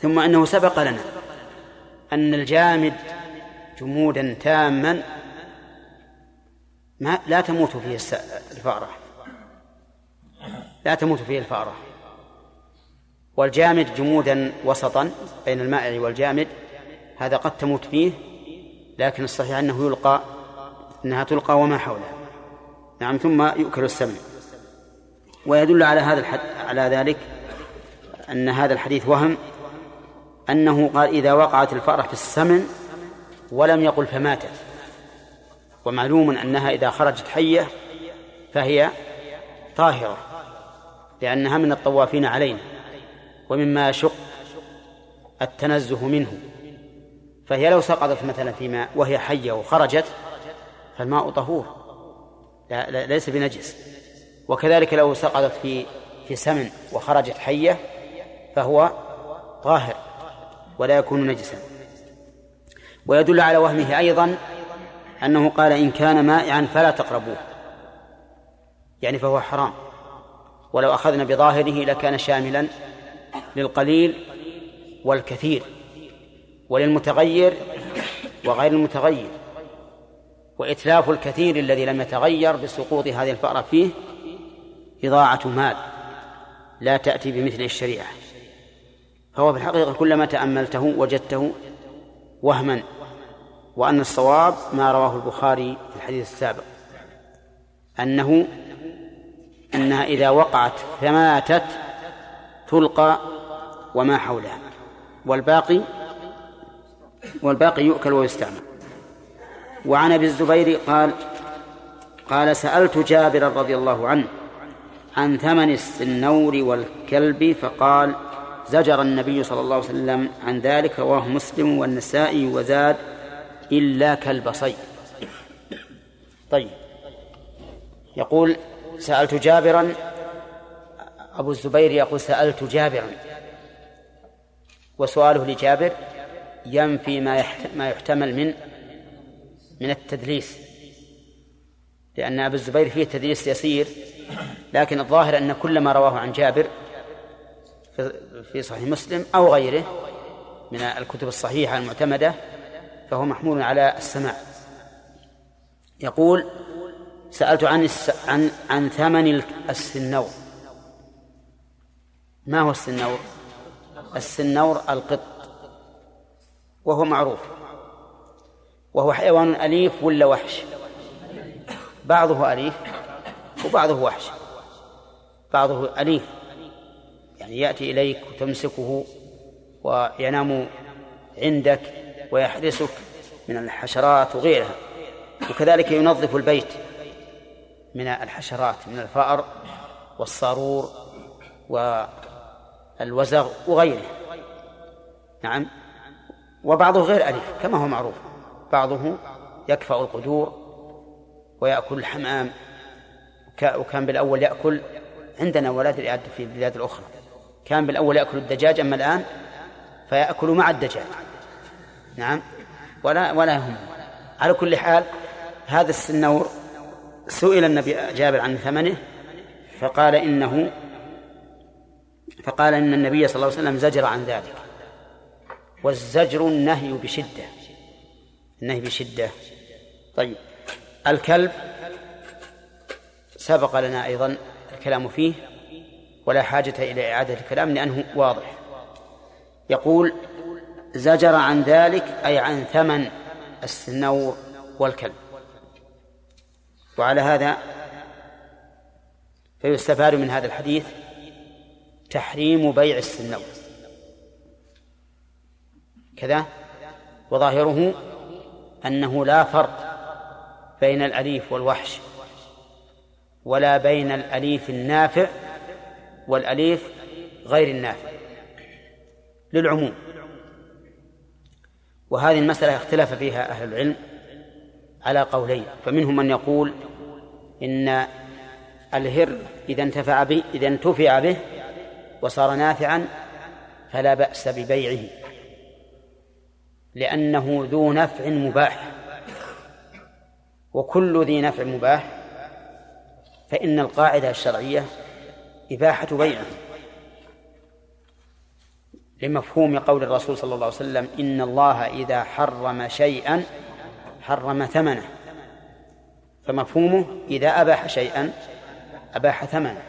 S1: ثم أنه سبق لنا أن الجامد جمودا تاما ما لا تموت فيه الفأرة. لا تموت فيه الفأرة. والجامد جمودا وسطا بين المائع والجامد هذا قد تموت فيه لكن الصحيح أنه يلقى أنها تلقى وما حولها نعم ثم يؤكل السمن. ويدل على هذا الحد على ذلك أن هذا الحديث وهم أنه قال إذا وقعت الفأرة في السمن ولم يقل فماتت. ومعلوم أنها إذا خرجت حية فهي طاهرة لأنها من الطوافين علينا ومما يشق التنزه منه. فهي لو سقطت مثلا في ماء وهي حية وخرجت فالماء طهور لا لا ليس بنجس. وكذلك لو سقطت في في سمن وخرجت حية فهو طاهر ولا يكون نجسا. ويدل على وهمه أيضا أنه قال إن كان مائعا فلا تقربوه. يعني فهو حرام. ولو أخذنا بظاهره لكان شاملا للقليل والكثير وللمتغير وغير المتغير. وإتلاف الكثير الذي لم يتغير بسقوط هذه الفأرة فيه إضاعة مال لا تأتي بمثل الشريعة. فهو في الحقيقة كلما تأملته وجدته وهما وأن الصواب ما رواه البخاري في الحديث السابق أنه أنها إذا وقعت فماتت تلقى وما حولها والباقي والباقي يؤكل ويستعمل. وعن أبي الزبير قال قال سألت جابرا رضي الله عنه عن ثمن السنور والكلب فقال زجر النبي صلى الله عليه وسلم عن ذلك رواه مسلم والنسائي وزاد إلا كلب صيد طيب. يقول سألت جابرا أبو الزبير يقول سألت جابرا. وسؤاله لجابر ينفي ما ما يحتمل من من التدليس. لأن أبا الزبير فيه تدليس يسير لكن الظاهر أن كل ما رواه عن جابر في صحيح مسلم أو غيره من الكتب الصحيحة المعتمدة فهو محمول على السماع. يقول سألت عن عن عن ثمن السنور. ما هو السنور؟ السنور القط وهو معروف. وهو حيوان أليف ولا وحش؟ بعضه أليف وبعضه وحش. بعضه أليف يعني يأتي إليك وتمسكه وينام عندك. ويحرسك من الحشرات وغيرها. وكذلك ينظف البيت من الحشرات من الفأر والصارور والوزغ وغيره. نعم. وبعضه غير أليف كما هو معروف. بعضه يكفأ القدور ويأكل الحمام. وكان بالأول يأكل عندنا ولاد الإعادة في البلاد الأخرى. كان بالأول يأكل الدجاج أما الآن فيأكل مع الدجاج. نعم. ولا ولا يهم على كل حال هذا السنور سئل النبي جابر عن ثمنه فقال إنه فقال إن النبي صلى الله عليه وسلم زجر عن ذلك. والزجر النهي بشدة. النهي بشدة. طيب. الكلب سبق لنا أيضا الكلام فيه ولا حاجة إلى إعادة الكلام لأنه واضح. يقول زجر عن ذلك أي عن ثمن السنور والكلب. وعلى هذا فيستفاد من هذا الحديث تحريم بيع السنور كذا وظاهره أنه لا فرق بين الأليف والوحش ولا بين الأليف النافع والأليف غير النافع. للعموم وهذه المسألة اختلف فيها أهل العلم على قولين فمنهم من يقول إن الهر إذا انتفع به إذا انتفع به وصار نافعا فلا بأس ببيعه لأنه ذو نفع مباح. وكل ذي نفع مباح فإن القاعدة الشرعية إباحة بيعه. لمفهوم قول الرسول صلى الله عليه وسلم إن الله إذا حرم شيئا حرم ثمنه. فمفهومه إذا أباح شيئا أباح ثمنه.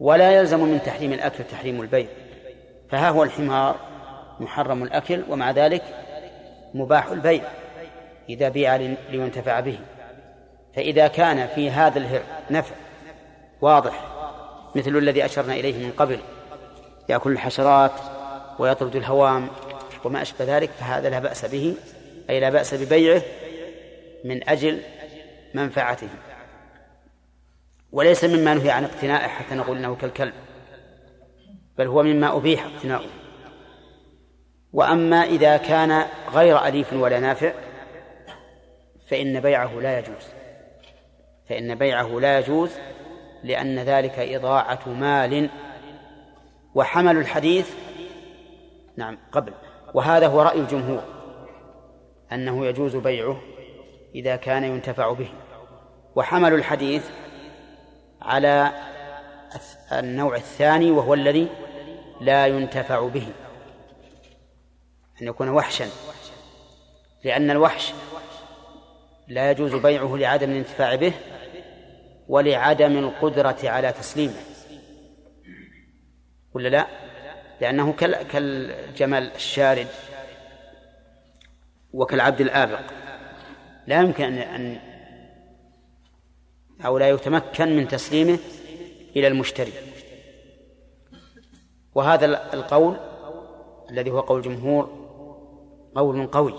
S1: ولا يلزم من تحريم الأكل تحريم البيع فها هو الحمار محرم الأكل ومع ذلك مباح البيع إذا بيع لينتفع به. فإذا كان في هذا الهر نفع واضح مثل الذي أشرنا إليه من قبل يأكل الحشرات ويطرد الهوام وما أشبه ذلك فهذا لا بأس به أي لا بأس ببيعه من أجل منفعته. وليس مما نهي عن اقتنائه حتى نقول إنه كالكلب بل هو مما أبيح اقتناؤه. وأما إذا كان غير أليف ولا نافع فإن بيعه لا يجوز. فإن بيعه لا يجوز لأن ذلك إضاعة مال وحمل الحديث. نعم قبل. وهذا هو رأي الجمهور أنه يجوز بيعه إذا كان ينتفع به. وحمل الحديث على النوع الثاني وهو الذي لا ينتفع به. أن يكون وحشا. لأن الوحش لا يجوز بيعه لعدم الانتفاع به ولعدم القدرة على تسليمه. ولا لا؟ لأنه كالجمل الشارد وكالعبد الآبق لا يمكن أن أو لا يتمكن من تسليمه إلى المشتري وهذا القول الذي هو قول الجمهور قول قوي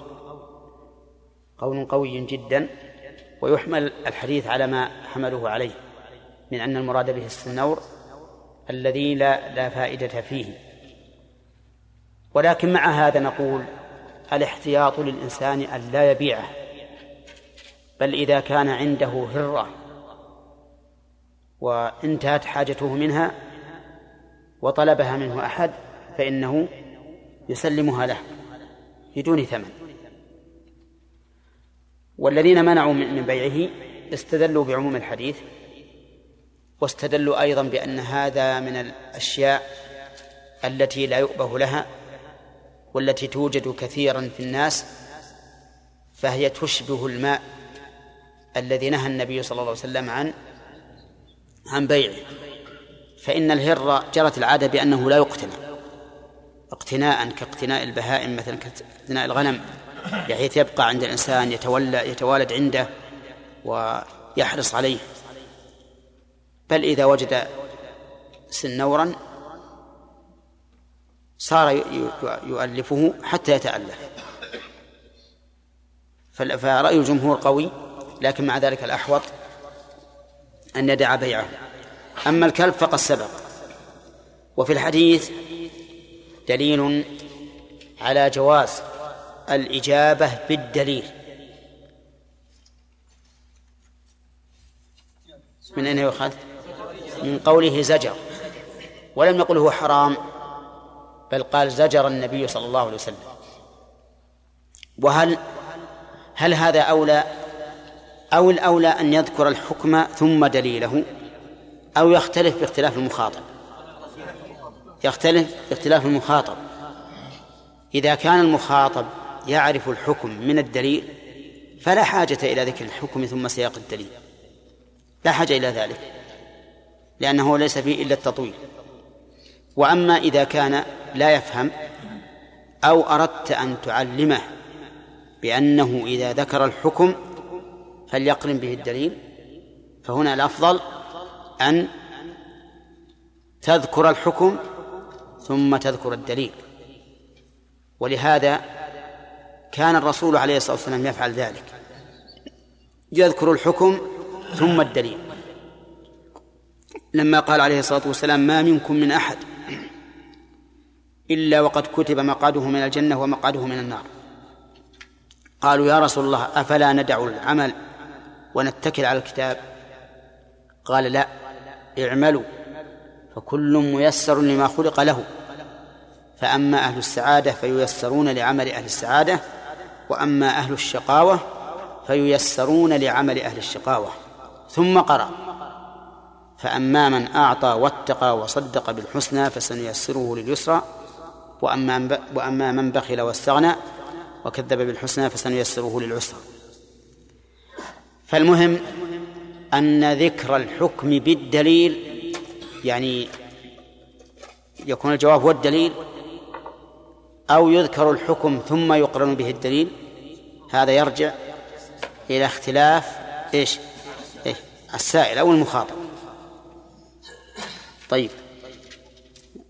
S1: قول قوي جدا ويحمل الحديث على ما حمله عليه من أن المراد به السنور الذي لا لا فائدة فيه. ولكن مع هذا نقول الاحتياط للإنسان أن لا يبيعه بل إذا كان عنده هرة وانتهت حاجته منها وطلبها منه أحد فإنه يسلمها له بدون ثمن. والذين منعوا من بيعه استدلوا بعموم الحديث واستدلوا أيضا بأن هذا من الأشياء التي لا يؤبه لها والتي توجد كثيرا في الناس فهي تشبه الماء الذي نهى النبي صلى الله عليه وسلم عن عن بيعه. فإن الهر جرت العادة بأنه لا يقتنى اقتناء كاقتناء البهائم مثلا كاقتناء الغنم بحيث يبقى عند الإنسان يتولى يتوالد عنده ويحرص عليه. بل إذا وجد سنورا صار يؤلفه حتى يتألف. فرأي الجمهور قوي لكن مع ذلك الأحوط أن يدع بيعه. أما الكلب فقد سبق. وفي الحديث دليل على جواز الإجابة بالدليل. من أين يؤخذ؟ من قوله زجر. ولم يقل هو حرام بل قال زجر النبي صلى الله عليه وسلم. وهل هل هذا أولى؟ أو الأولى أن يذكر الحكم ثم دليله أو يختلف باختلاف المخاطب. يختلف باختلاف المخاطب. إذا كان المخاطب يعرف الحكم من الدليل فلا حاجة إلى ذكر الحكم ثم سياق الدليل. لا حاجة إلى ذلك. لأنه ليس فيه إلا التطويل. وأما إذا كان لا يفهم أو أردت أن تعلمه بأنه إذا ذكر الحكم فليقرن به الدليل فهنا الأفضل أن تذكر الحكم ثم تذكر الدليل. ولهذا كان الرسول عليه الصلاة والسلام يفعل ذلك. يذكر الحكم ثم الدليل. لما قال عليه الصلاة والسلام ما منكم من أحد إلا وقد كتب مقعده من الجنة ومقعده من النار. قالوا يا رسول الله أفلا ندع العمل ونتكل على الكتاب؟ قال لا اعملوا فكل ميسر لما خلق له. فأما أهل السعادة فييسرون لعمل أهل السعادة وأما أهل الشقاوة فييسرون لعمل أهل الشقاوة. ثم قرأ فأما من أعطى واتقى وصدق بالحسنى فسنيسره لليسرى وأما وأما من بخل واستغنى وكذب بالحسنى فسنيسره للعسرى. فالمهم أن ذكر الحكم بالدليل يعني يكون الجواب هو الدليل أو يذكر الحكم ثم يقرن به الدليل هذا يرجع إلى اختلاف إيش؟ إيه السائل أو المخاطب. طيب.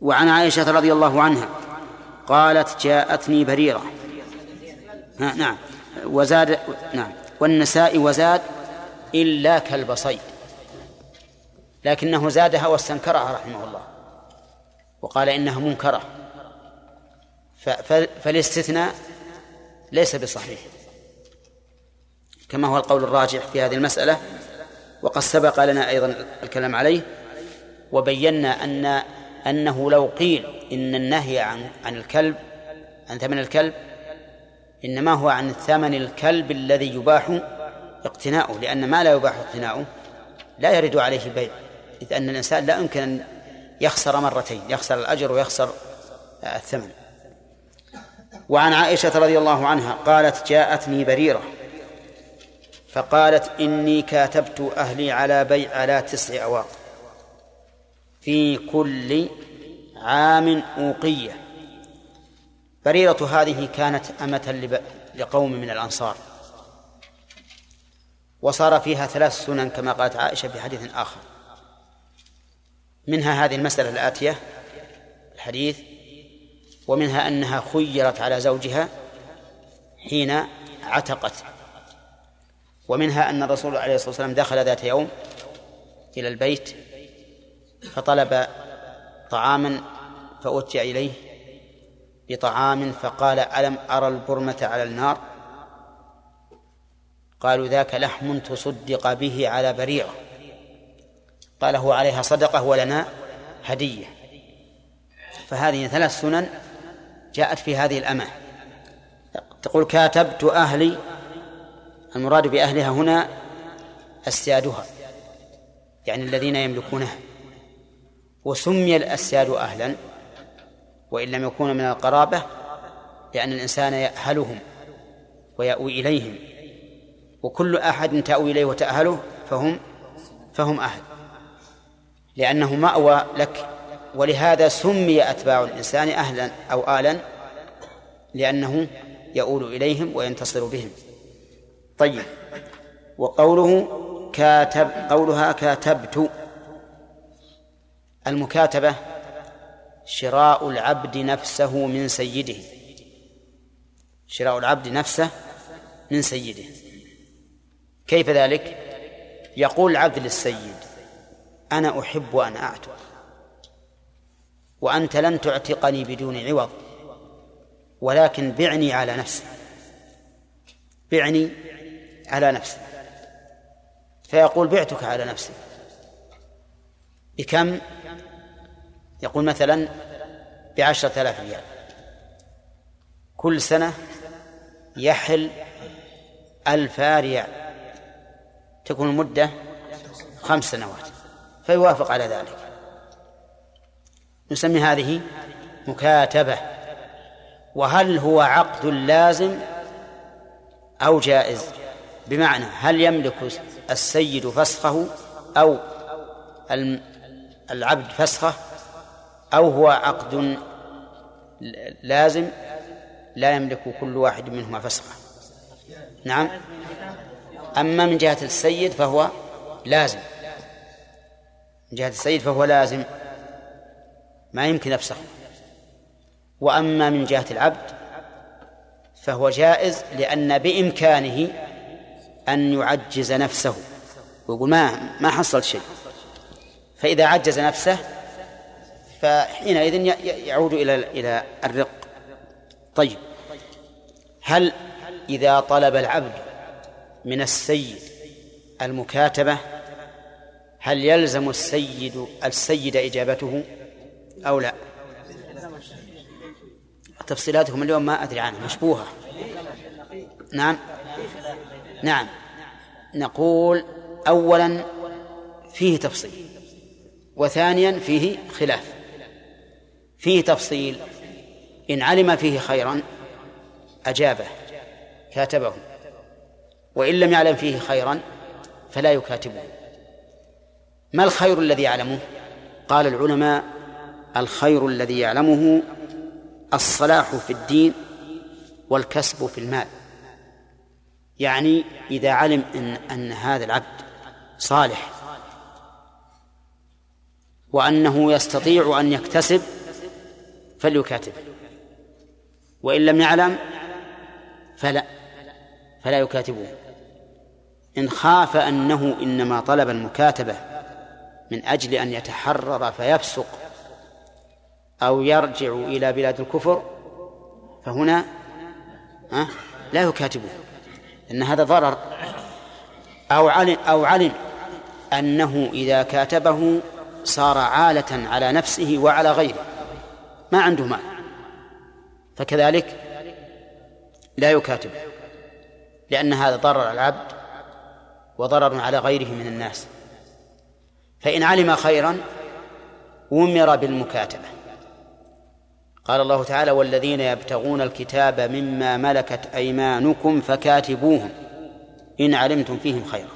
S1: وعن عائشة رضي الله عنها قالت جاءتني بريرة. نعم. وزاد نعم. والنساء وزاد إلا كلب صيد لكنه زادها واستنكرها رحمه الله. وقال إنها منكرة. فالاستثناء ليس بصحيح. كما هو القول الراجح في هذه المسألة. وقد سبق لنا أيضا الكلام عليه. وبينا أن أنه لو قيل إن النهي عن عن الكلب عن ثمن الكلب إنما هو عن ثمن الكلب الذي يباح اقتناؤه لأن ما لا يباح اقتناؤه لا يرد عليه بيع إذ أن الإنسان لا يمكن أن يخسر مرتين يخسر الأجر ويخسر الثمن. وعن عائشة رضي الله عنها قالت جاءتني بريرة فقالت إني كاتبت أهلي على بيع على تسع أواق. في كل عام أوقية. بريرة هذه كانت أمة لقوم من الأنصار. وصار فيها ثلاث سنن كما قالت عائشة في حديث آخر. منها هذه المسألة الآتية الحديث ومنها أنها خيرت على زوجها حين عتقت. ومنها أن الرسول عليه الصلاة والسلام دخل ذات يوم إلى البيت فطلب طعاما فأتي إليه بطعام فقال ألم أرى البرمة على النار؟ قالوا ذاك لحم تصدق به على بريرة قال هو عليها صدقة ولنا هدية. فهذه ثلاث سنن جاءت في هذه الأمة. تقول كاتبت أهلي المراد بأهلها هنا أسيادها يعني الذين يملكونها. وسمي الأسياد أهلا وإن لم يكونوا من القرابة لأن الإنسان يأهلهم ويأوي إليهم. وكل أحد تأوي إليه وتأهله فهم فهم أهل. لأنه مأوى لك. ولهذا سمي أتباع الإنسان أهلا أو آلا لأنه يؤول إليهم وينتصر بهم. طيب وقوله كاتب قولها كاتبت. المكاتبة شراء العبد نفسه من سيده. شراء العبد نفسه من سيده. كيف ذلك؟ يقول العبد للسيد أنا أحب أن أعتق وأنت لن تعتقني بدون عوض ولكن بعني على نفسي. بعني على نفسي. فيقول بعتك على نفسي بكم؟ يقول مثلا بعشرة آلاف ريال. كل سنة يحل ألف ريال. تكون المدة خمس سنوات. فيوافق على ذلك. نسمي هذه مكاتبة. وهل هو عقد لازم أو جائز؟ بمعنى هل يملك السيد فسخه أو العبد فسخة أو هو عقد لازم لا يملك كل واحد منهما فسخة. نعم. أما من جهة السيد فهو لازم. من جهة السيد فهو لازم. ما يمكن يفسخه. وأما من جهة العبد فهو جائز لأن بإمكانه أن يعجز نفسه. ويقول ما ما حصل شيء. فإذا عجز نفسه فحينئذ يعود إلى إلى الرق. طيب هل إذا طلب العبد من السيد المكاتبة هل يلزم السيد السيد إجابته أو لا؟ تفصيلاتكم اليوم ما أدري عنها مشبوهة. نعم؟ نعم. نقول أولا فيه تفصيل. وثانيا فيه خلاف. فيه تفصيل. إن علم فيه خيرا أجابه كاتبه. وإن لم يعلم فيه خيرا فلا يكاتبه. ما الخير الذي يعلمه؟ قال العلماء الخير الذي يعلمه الصلاح في الدين والكسب في المال. يعني إذا علم إن أن هذا العبد صالح وأنه يستطيع أن يكتسب فليكاتب. وإن لم يعلم فلا فلا يكاتبه. إن خاف أنه إنما طلب المكاتبة من أجل أن يتحرر فيفسق أو يرجع إلى بلاد الكفر فهنا لا يكاتبه. إن هذا ضرر. أو علم أو علم أنه إذا كاتبه صار عالة على نفسه وعلى غيره. ما عنده مال. فكذلك لا يكاتب. لأن هذا ضرر على العبد وضرر على غيره من الناس. فإن علم خيرا أمر بالمكاتبة. قال الله تعالى والذين يبتغون الكتاب مما ملكت أيمانكم فكاتبوهم. إن علمتم فيهم خيرا.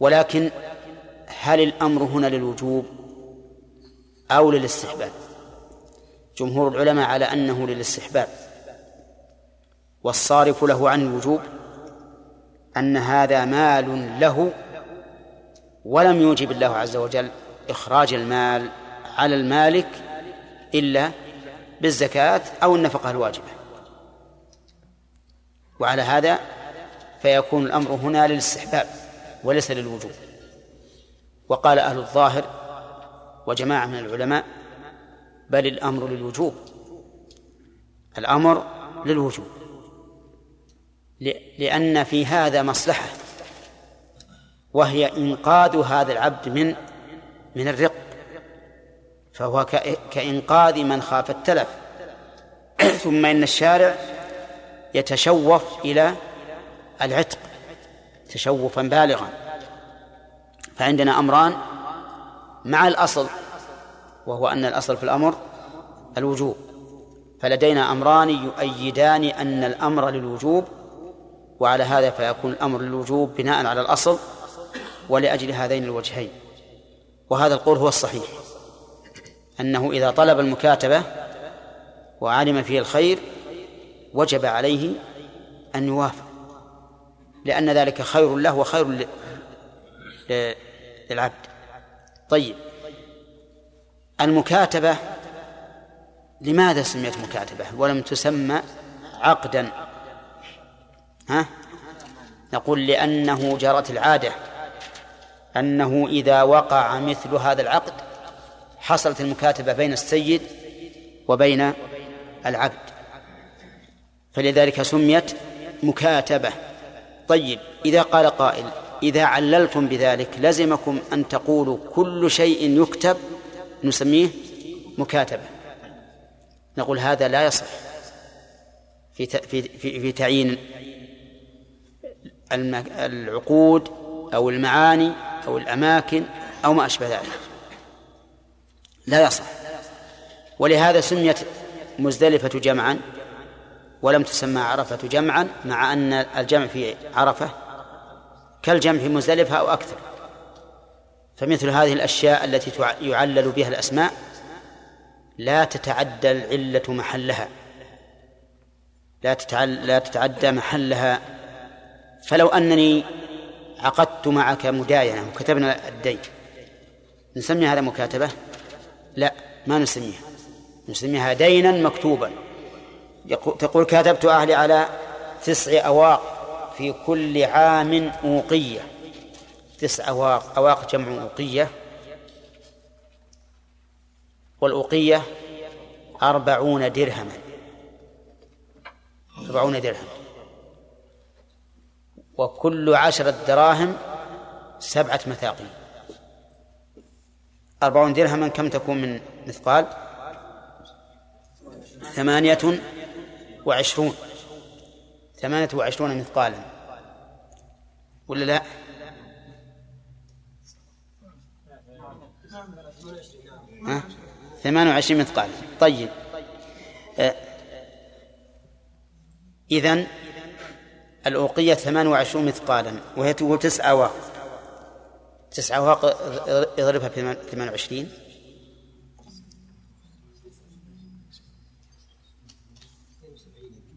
S1: ولكن هل الأمر هنا للوجوب أو للاستحباب؟ جمهور العلماء على أنه للاستحباب. والصارف له عن الوجوب أن هذا مال له ولم يوجب الله عز وجل إخراج المال على المالك إلا بالزكاة أو النفقة الواجبة. وعلى هذا فيكون الأمر هنا للاستحباب وليس للوجوب. وقال أهل الظاهر وجماعة من العلماء بل الأمر للوجوب الأمر للوجوب لأن في هذا مصلحة وهي إنقاذ هذا العبد من من الرق فهو كإنقاذ من خاف التلف. [CLEARS THROAT] ثم إن الشارع يتشوف إلى العتق تشوفا بالغا. فعندنا أمران مع الأصل وهو أن الأصل في الأمر الوجوب. فلدينا أمران يؤيدان أن الأمر للوجوب وعلى هذا فيكون الأمر للوجوب بناء على الأصل ولأجل هذين الوجهين. وهذا القول هو الصحيح أنه إذا طلب المكاتبة وعلم فيه الخير وجب عليه أن يوافق لأن ذلك خير له وخير للعبد. طيب المكاتبة لماذا سميت مكاتبة؟ ولم تسمى عقدا. ها؟ نقول لأنه جرت العادة. أنه إذا وقع مثل هذا العقد حصلت المكاتبة بين السيد وبين العبد. فلذلك سميت مكاتبة. طيب إذا قال قائل إذا عللتم بذلك لزمكم أن تقولوا كل شيء يكتب نسميه مكاتبة. نقول هذا لا يصح في في في, تعيين العقود أو المعاني أو الأماكن أو ما أشبه ذلك. لا يصح. ولهذا سميت مزدلفة جمعا ولم تسمى عرفة جمعا مع أن الجمع في عرفة كالجمع في مزدلفة أو أكثر. فمثل هذه الأشياء التي يعلل بها الأسماء لا تتعدى العلة محلها. لا لا تتعدى محلها. فلو أنني عقدت معك مداينة وكتبنا الدين نسمي هذا مكاتبة؟ لا ما نسميها. نسميها دينا مكتوبا. تقول كتبت أهلي على تسع أواق. في كل عام أوقية. تسع أواق أواق جمع أوقية. والأوقية أربعون درهما. أربعون درهم. وكل عشرة دراهم سبعة مثاقيل. أربعون درهما كم تكون من مثقال؟ ثمانية وعشرون. ثمانية وعشرون مثقالا. ولا لا؟ ها؟ ثمانية وعشرين مثقالا طيب. آه. إذن الأوقية ثمان وعشرون مثقالا وهي تقول تسعة واق تسعة واق اضربها في ثمان وعشرين.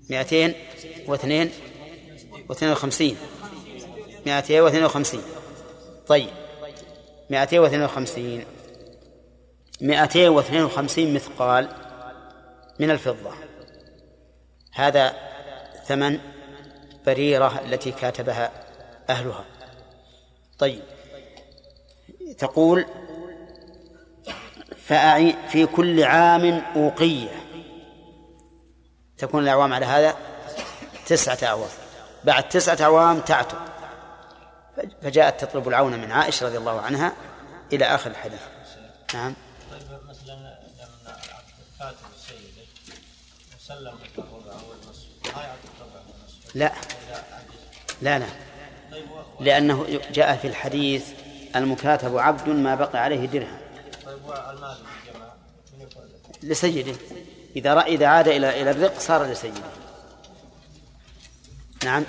S1: مئتين واثنين واثنين وخمسين. مئتين واثنين وخمسين. طيب. مئتين واثنين وخمسين. مئتين واثنين وخمسين مثقال من الفضة. هذا ثمن بريرة التي كاتبها أهلها. طيب. تقول فأعي في كل عام أوقية. تكون الأعوام على هذا تسعة أعوام. بعد تسعة أعوام تعتق فجاءت تطلب العون من عائشة رضي الله عنها إلى آخر الحديث. نعم.
S6: طيب مثلا لما ما يعطي
S1: لا. لا لا. لأنه جاء في الحديث المكاتب عبد ما بقي عليه درهم.
S6: طيب
S1: لسيده. إذا رأى إذا عاد إلى إلى الرق صار لسيده. نعم.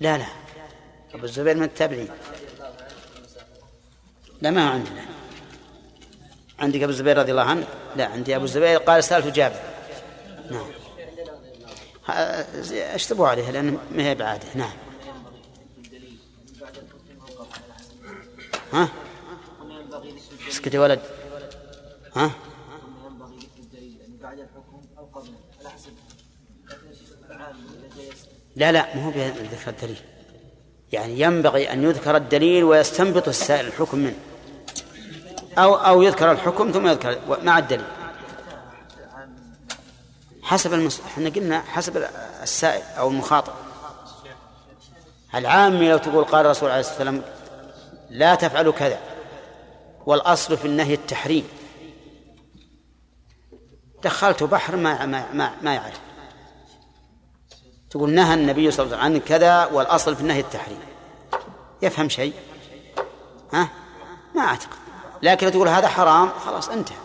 S1: لا لا. أبو الزبير من التابعين. لا ما عندنا. عندك أبو الزبير رضي الله عنه؟ لا عندي أبو الزبير قال سألت جابر. نعم. اشتبوا عليها لأن ما هي بعادة. نعم. ها؟ اسكت يا ولد. ها؟ لا لا ما هو بذكر الدليل. يعني ينبغي أن يذكر الدليل ويستنبط السائل الحكم منه. أو أو يذكر الحكم ثم يذكر مع الدليل. حسب المس... إحنا قلنا حسب السائل أو المخاطب. العامي لو تقول قال الرسول عليه الصلاة والسلام لا تفعلوا كذا والأصل في النهي التحريم. دخلت بحر ما ما ما, ما يعرف. تقول نهى النبي صلى الله عليه وسلم عن كذا والأصل في النهي التحريم. يفهم شيء؟ ها؟ ما أعتقد. لكن تقول هذا حرام خلاص انتهى.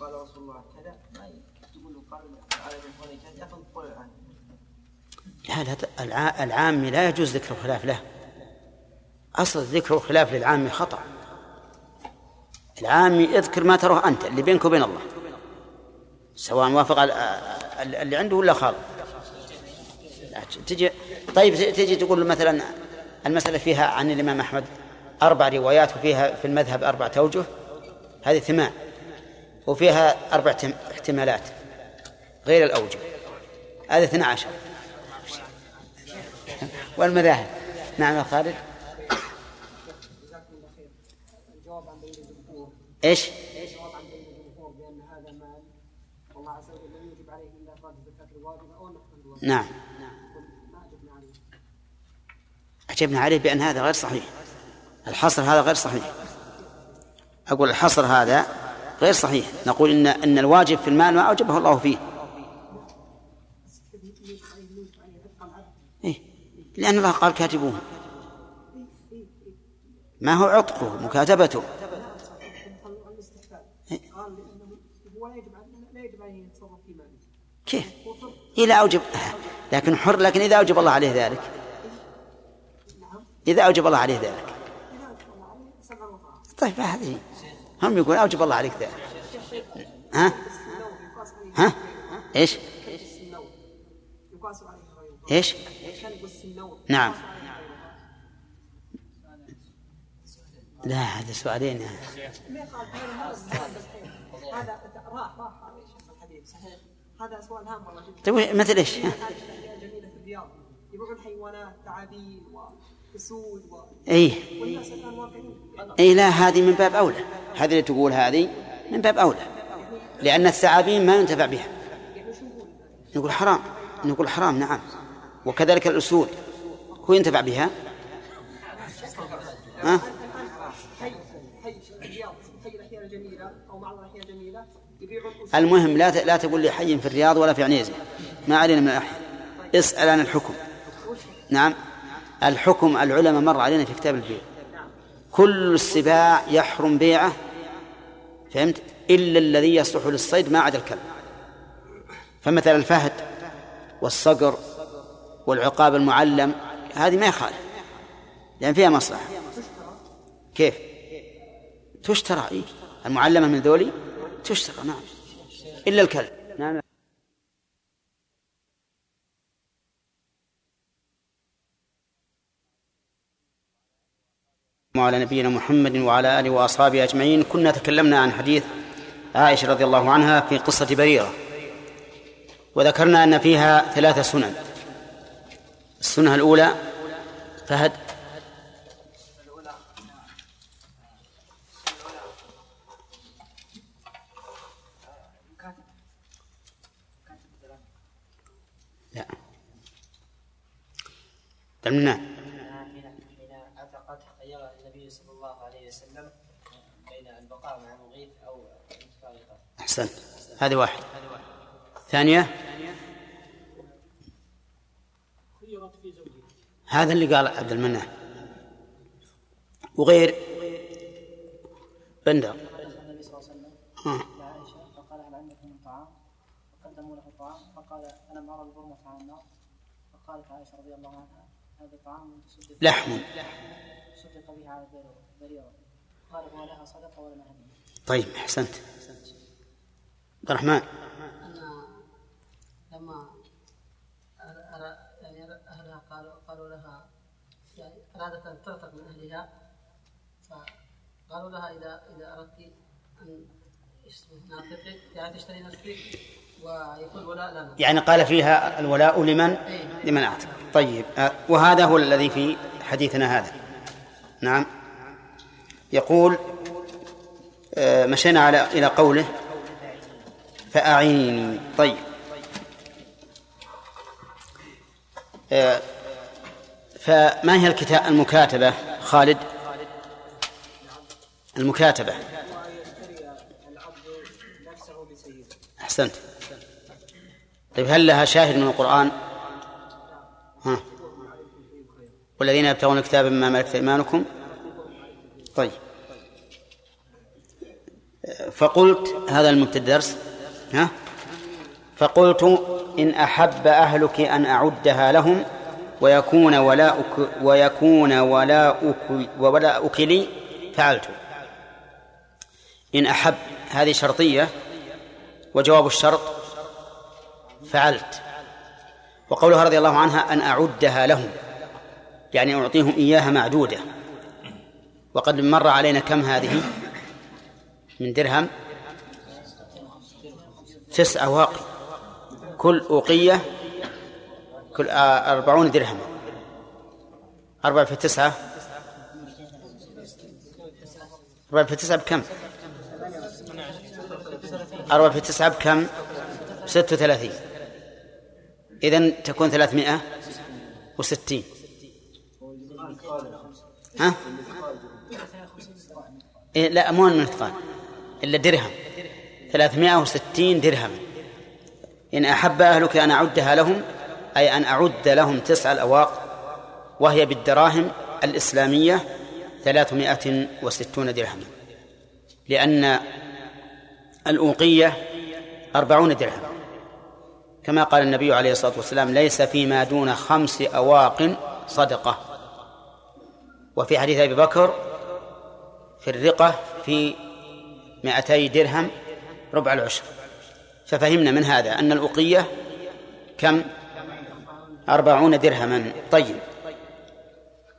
S3: قال رسول
S1: لا لا ت- الع- العامي لا يجوز ذكر الخلاف له. أصل ذكر الخلاف للعامي خطأ. العامي اذكر ما تروه أنت اللي بينك وبين الله. سواء وافق ال- ال- اللي عنده ولا خالف تجي طيب تجي تقول مثلا المسألة فيها عن الإمام أحمد أربع روايات وفيها في المذهب أربعة أوجه هذه ثمان وفيها أربع احتم- احتمالات غير الأوجه. هذه اثنا عشر. والمذاهب. نعم يا خالد
S5: الجواب عن دليل الجمهور
S1: إيش؟
S5: الجواب عن دليل الجمهور بان هذا مال والله عز وجل لم يجب عليه الا اخراج الزكاه الواجبه أو نحو الواجب
S1: نعم.
S5: ما أجبنا عليه.
S1: أجبنا عليه بأن هذا غير صحيح. الحصر هذا غير صحيح. أقول الحصر هذا غير صحيح. نقول إن أن الواجب في المال ما أوجبه الله فيه. إيه؟ لأن الله قال كاتبوه. ما هو عتقه؟ مكاتبته
S5: عن الاستحباب قال لأنه هو لا يجب عليه لا يجب عليه ان يتصرف في ماله
S1: كيف؟ إذا أوجب لكن حر لكن إذا أوجب الله عليه ذلك إذا أوجب الله عليه ذلك طيب هذه هم يقول أوجب الله عليك ذلك ها؟ ها؟ إيش؟ إيش؟ نعم. لا هذا سؤالين
S5: هذا راح راح صحيح هذا سؤال هام والله جدا
S1: طيب مثل
S5: الاشياء الجميله في الرياض. يبيعون حيوانات تعابين واسود و...
S1: إيه.
S5: والناس الان واقعين
S1: إيه لا هذه من باب أولى. هذه اللي تقول هذه من باب أولى. لأن الثعابين ما ينتفع بها. نقول حرام. نقول حرام نعم. وكذلك الأسود. هو ينتفع بها؟ ها؟ المهم لا لا تقول لي حي في الرياض ولا في عنيزة. ما علينا من الأحياء. اسأل عن الحكم. نعم. الحكم العلماء مر علينا في كتاب البيع. كل السباع يحرم بيعه. فهمت؟ إلا الذي يصلح للصيد ما عدا الكلب. فمثلا الفهد والصقر والعقاب المعلم هذه ما يخالف. لأن فيها مصلحة. كيف؟ تشترى. إيه؟ المعلمة من ذولي تشترى نعم. إلا الكلب. نعم. وعلى نبينا محمد وعلى آله وأصحابه أجمعين كنا تكلمنا عن حديث عائشة رضي الله عنها في قصة بريرة. وذكرنا أن فيها ثلاث سنن. السنة الأولى فهد لا تمنى
S2: حين اعتقد خير النبي صلى الله عليه وسلم بين البقاء مع مغيث أو انتفاع
S1: أحسنت هذه واحدة ثانية. هذا اللي قال عبد المنان وغير. بندر. آه.
S3: لعائشة فقال هل عندكم من طعام؟ فقدموا له طعام فقال ألم أرى البرمة على النار؟ فقالت عائشة رضي الله عنها هذا طعام
S1: لحم.
S3: صدق به على قال صدقة هدية
S1: طيب أحسنت. عبد الرحمن.
S2: لما يعني أهلها قالوا قالوا لها يعني أرادت أن تعتق من أهلها فقالوا لها إذا إذا أردت أن نعتقك يعني تشتري نفسك
S1: يعني قال فيها الولاء لمن؟ لمن أعتق طيب آه، وهذا هو الذي في حديثنا هذا. نعم. يقول آه، مشينا على إلى قوله فأعيني. طيب. آه، فما هي الكتاب المكاتبة؟ خالد؟ المكاتبة. أحسنت. طيب هل لها شاهد من القرآن؟ ها. والذين يبتغون الكتاب مما ملكت أيمانكم؟ طيب. فقلت هذا المبتدأ الدرس ها؟ فقلت إن أحب أهلك أن أعدها لهم ويكون ولاؤك ويكون ولاؤك وولاؤك لي فعلت. إن أحب هذه شرطية وجواب الشرط فعلت. وقولها رضي الله عنها أن أعدها لهم. يعني أعطيهم إياها معدودة. وقد مر علينا كم هذه؟ من درهم. تسعة واقي كل أوقية كل آه، أربعون درهما أربعة في تسعة. أربعة في تسعة بكم؟ أربعة في تسعة بكم؟ ست وثلاثين. إذن تكون ثلاثمائة وستين. ها؟ إيه لا مو من إلا درهم. ثلاثمائة وستين درهم. إن أحب أهلك أن أعدها لهم أي أن أعد لهم تسع الأواق وهي بالدراهم الإسلامية ثلاثمائة وستون درهما لأن الأوقية أربعون درهم. كما قال النبي عليه الصلاة والسلام ليس فيما دون خمس أواق صدقة. وفي حديث أبي بكر في الرقة في مائتي درهم ربع العشر. ففهمنا من هذا أن الأوقية كم؟ أربعون درهما. طيب.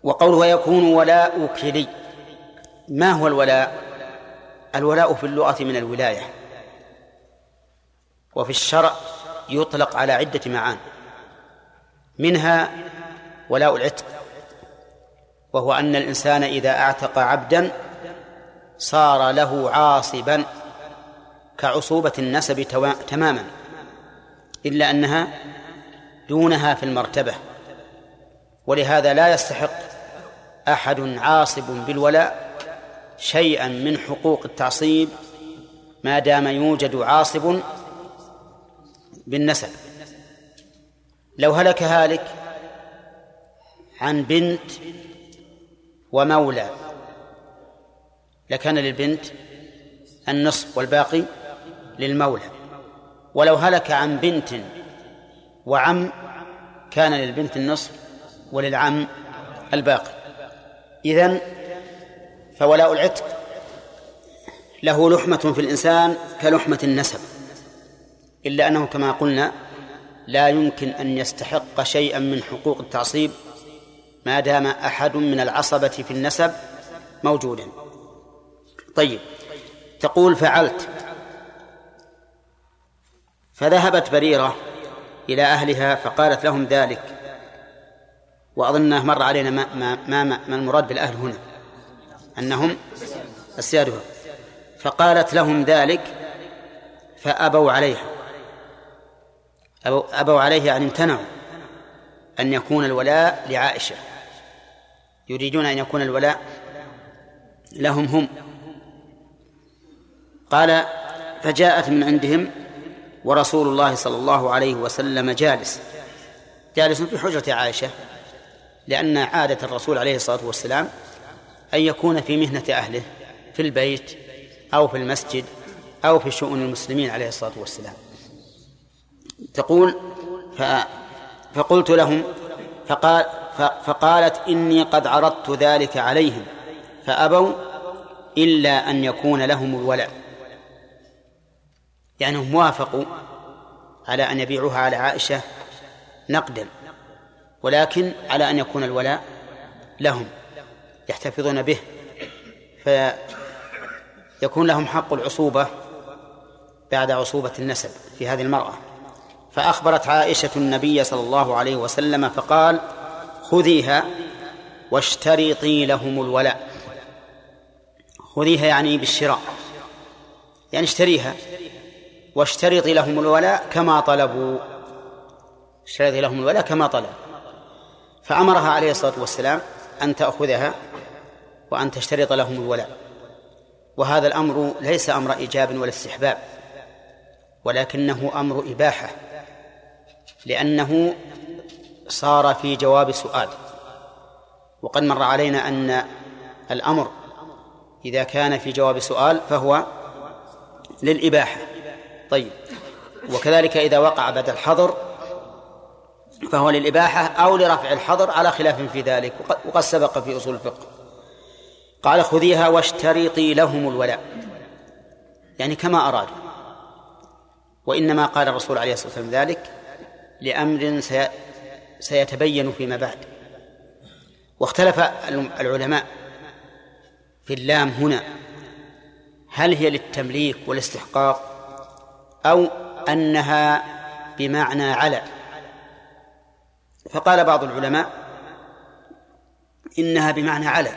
S1: وقوله يكون ولاؤك لي ما هو الولاء؟ الولاء في اللغة من الولاية. وفي الشرع يطلق على عدة معان. منها ولاء العتق وهو أن الإنسان إذا أعتق عبدا صار له عاصبا كعصوبة النسب تماما إلا أنها دونها في المرتبة. ولهذا لا يستحق أحد عاصب بالولاء شيئا من حقوق التعصيب ما دام يوجد عاصب بالنسب. لو هلك هالك عن بنت ومولى لكان للبنت النصف والباقي للمولى. ولو هلك عن بنت وعم كان للبنت النصف وللعم الباقي. إذن فولاء العتق له لحمة في الإنسان كلحمة النسب. إلا أنه كما قلنا لا يمكن أن يستحق شيئا من حقوق التعصيب ما دام أحد من العصبة في النسب موجودا. طيب تقول فعلت. فذهبت بريرة إلى أهلها فقالت لهم ذلك. وأظنه مر علينا ما, ما, ما, ما المراد بالأهل هنا أنهم أسيادها فقالت لهم ذلك فأبوا عليها. أبوا, أبوا عليه يعني امتنعوا أن يكون الولاء لعائشة. يريدون أن يكون الولاء لهم هم. قال فجاءت من عندهم ورسول الله صلى الله عليه وسلم جالس. جالس في حجرة عائشة لأن عادة الرسول عليه الصلاة والسلام أن يكون في مهنة أهله في البيت أو في المسجد أو في شؤون المسلمين عليه الصلاة والسلام. تقول ف فقلت لهم فقال فقالت إني قد عرضت ذلك عليهم فأبوا إلا أن يكون لهم الولاء يعني هم وافقوا على أن يبيعوها على عائشة نقدا ولكن على أن يكون الولاء لهم يحتفظون به فيكون لهم حق العصوبة بعد عصوبة النسب في هذه المرأة. فأخبرت عائشة النبي صلى الله عليه وسلم فقال خذيها واشترطي لهم الولاء. خذيها يعني بالشراء. يعني اشتريها. واشترطي لهم الولاء كما طلبوا. اشترطي لهم الولاء كما طلبوا فأمرها عليه الصلاة والسلام أن تأخذها وأن تشترط لهم الولاء. وهذا الأمر ليس أمر إيجاب ولا استحباب ولكنه أمر إباحة. لأنه صار في جواب سؤال. وقد مر علينا أن الأمر إذا كان في جواب سؤال فهو للإباحة. طيب. وكذلك إذا وقع بعد الحظر فهو للإباحة أو لرفع الحظر على خلاف في ذلك. وقد سبق في أصول الفقه. قال خذيها واشترطي لهم الولاء. يعني كما أرادوا. وإنما قال الرسول عليه الصلاة والسلام ذلك لأمر سيتبين فيما بعد. واختلف العلماء في اللام هنا. هل هي للتمليك والاستحقاق أو أنها بمعنى على؟ فقال بعض العلماء إنها بمعنى على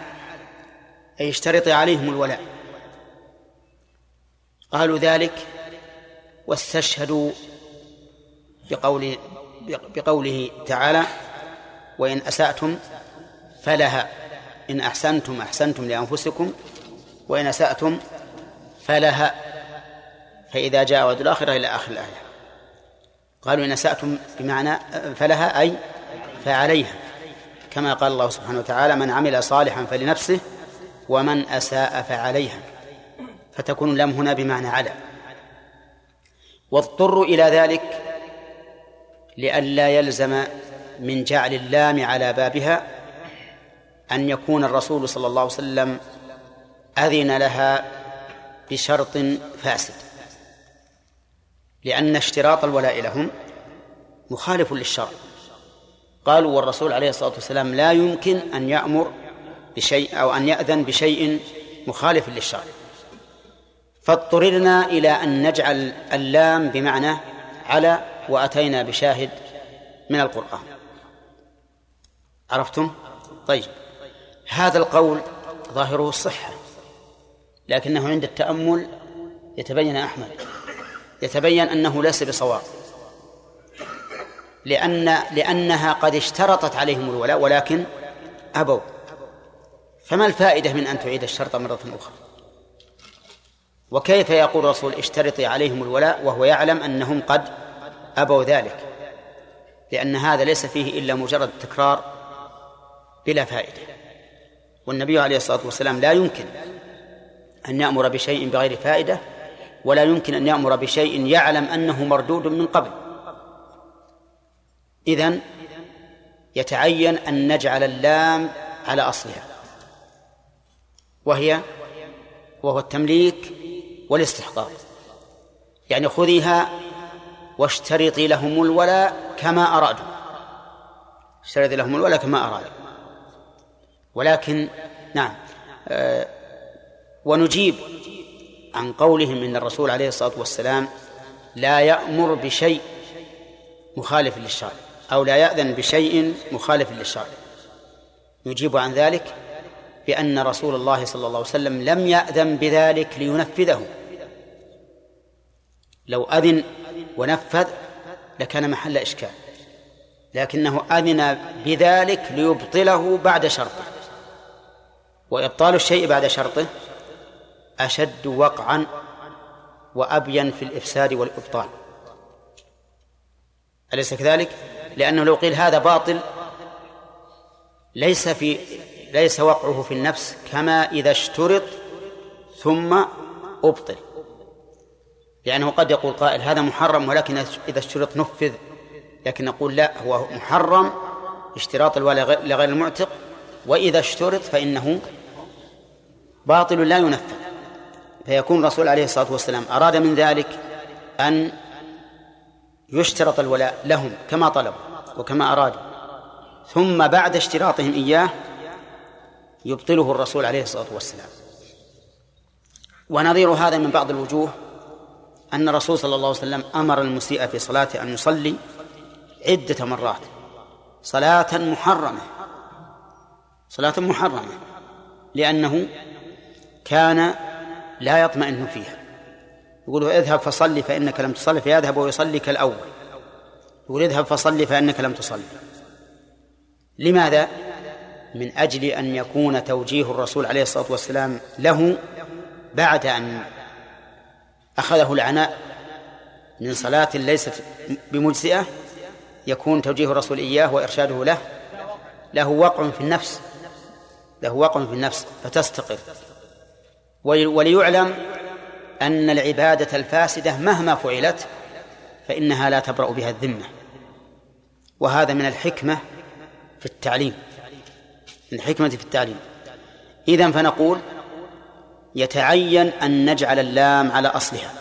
S1: أي اشترط عليهم الولاء. قالوا ذلك واستشهدوا بقول بقوله تعالى وإن أسأتم فلها إن أحسنتم أحسنتم لأنفسكم وإن أسأتم فلها فإذا جاء وعد الآخرة إلى آخر الآية. قالوا إن أسأتم بمعنى فلها أي فعليها كما قال الله سبحانه وتعالى من عمل صالحا فلنفسه ومن أساء فعليها. فتكون اللام هنا بمعنى على واضطروا إلى ذلك لئلا يلزم من جعل اللام على بابها أن يكون الرسول صلى الله عليه وسلم أذن لها بشرط فاسد. لأن اشتراط الولاء لهم مخالف للشرع. قالوا والرسول عليه الصلاة والسلام لا يمكن أن يأمر بشيء أو أن يأذن بشيء مخالف للشرع. فاضطررنا إلى أن نجعل اللام بمعنى على وأتينا بشاهد من القرآن. عرفتم؟ طيب. هذا القول ظاهره الصحة لكنه عند التأمل يتبين أحمد. يتبين أنه ليس بصواب. لأن لأنها قد اشترطت عليهم الولاء ولكن أبوا. فما الفائدة من أن تعيد الشرط مرة أخرى؟ وكيف يقول الرسول اشترطي عليهم الولاء وهو يعلم أنهم قد أبوا ذلك لأن هذا ليس فيه إلا مجرد تكرار بلا فائدة. والنبي عليه الصلاة والسلام لا يمكن أن يأمر بشيء بغير فائدة ولا يمكن أن يأمر بشيء يعلم أنه مردود من قبل. إذن يتعين أن نجعل اللام على أصلها وهي وهو التمليك والاستحقاق يعني خذيها واشترطي لهم الولاء كما أرادوا. اشترطي لهم الولاء كما أرادوا. ولكن نعم آه ونجيب عن قولهم إن الرسول عليه الصلاة والسلام لا يأمر بشيء مخالف للشرع أو لا يأذن بشيء مخالف للشرع. نجيب عن ذلك بأن رسول الله صلى الله عليه وسلم لم يأذن بذلك لينفذه. لو أذن ونفذ لكان محل إشكال لكنه اذن بذلك ليبطله بعد شرطه. وإبطال الشيء بعد شرطه أشد وقعا وأبين في الإفساد والإبطال. أليس كذلك؟ لأنه لو قيل هذا باطل ليس في ليس وقعه في النفس كما إذا اشترط ثم أبطل. لأنه قد يقول قائل هذا محرم ولكن إذا اشترط نفذ لكن نقول لا هو محرم اشتراط الولاء لغير المعتق وإذا اشترط فإنه باطل لا ينفذ. فيكون الرسول عليه الصلاة والسلام أراد من ذلك أن يشترط الولاء لهم كما طلبوا وكما أرادوا. ثم بعد اشتراطهم إياه يبطله الرسول عليه الصلاة والسلام. ونظير هذا من بعض الوجوه أن الرسول صلى الله عليه وسلم أمر المسيء في صلاته أن يصلي عدة مرات. صلاة محرمة. صلاة محرمة. لأنه كان لا يطمئن فيها. يقول اذهب فصلي فإنك لم تصلي فيذهب ويصلي كالأول. يقول اذهب فصلي فإنك لم تصلي. لماذا؟ من أجل أن يكون توجيه الرسول عليه الصلاة والسلام له بعد أن أخذه العناء من صلاة ليست بمجزئة يكون توجيه الرسول إياه وإرشاده له. له وقع في النفس له وقع في النفس فتستقر. وليعلم أن العبادة الفاسدة مهما فعلت فإنها لا تبرأ بها الذمة. وهذا من الحكمة في التعليم من الحكمة في التعليم. إذا فنقول يتعين أن نجعل اللام على أصلها.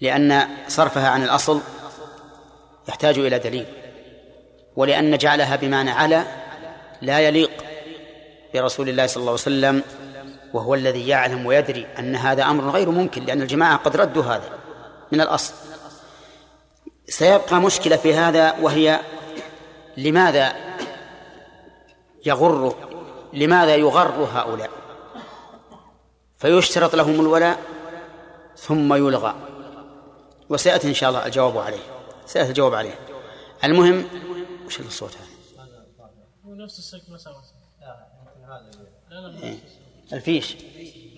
S1: لأن صرفها عن الأصل يحتاج إلى دليل. ولأن جعلها بمعنى على لا يليق برسول الله صلى الله عليه وسلم وهو الذي يعلم ويدري أن هذا أمر غير ممكن لأن الجماعة قد ردوا هذا من الأصل. سيبقى مشكلة في هذا وهي لماذا يغر لماذا يغر هؤلاء؟ فيشترط لهم الولاء ثم يلغى. وسيأتي إن شاء الله الجواب عليه. سيأتي الجواب عليه. المهم وش الصوت هذا؟
S6: هو نفس السلك لا هذا. لا لا
S1: إيه. الفيش.
S6: لا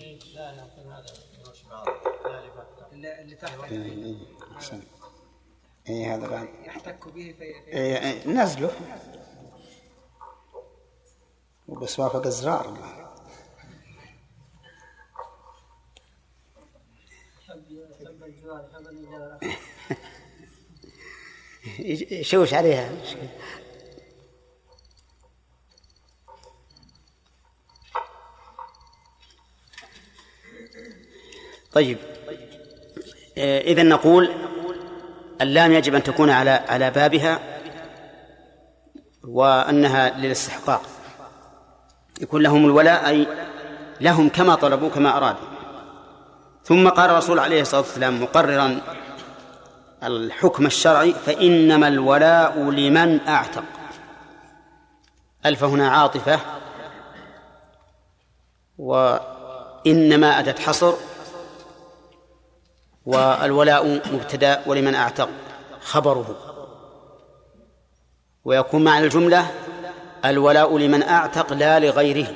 S6: يمكن هذا لا اللي
S4: تحت
S1: هذا بعد.
S4: يحتك به في
S1: إيه، نزله وبس وافق الزرار [LAUGHS] يشوش عليها. طيب. إذا نقول اللام يجب أن تكون على على بابها وأنها للاستحقاق. يكون لهم الولاء أي لهم كما طلبوا كما أرادوا. ثم قال الرسول عليه الصلاة والسلام مقررا الحكم الشرعي فإنما الولاء لمن أعتق. ألف هنا عاطفة وإنما أتت حصر والولاء مبتدأ ولمن أعتق خبره. ويكون معنى الجملة الولاء لمن أعتق لا لغيره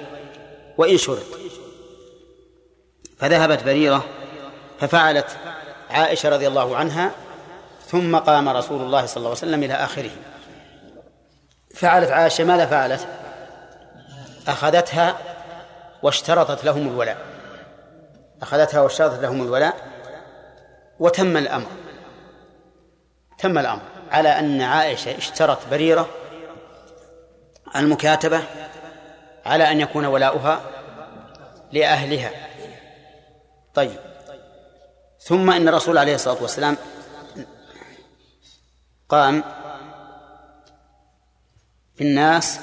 S1: وإن شرط. فذهبت بريرة ففعلت عائشة رضي الله عنها ثم قام رسول الله صلى الله عليه وسلم إلى آخره. فعلت عائشة ماذا فعلت؟ أخذتها واشترطت لهم الولاء. أخذتها واشترطت لهم الولاء وتم الأمر. تم الأمر على أن عائشة اشترت بريرة المكاتبة على أن يكون ولاؤها لأهلها. طيب. ثم إن الرسول عليه الصلاة والسلام قام في الناس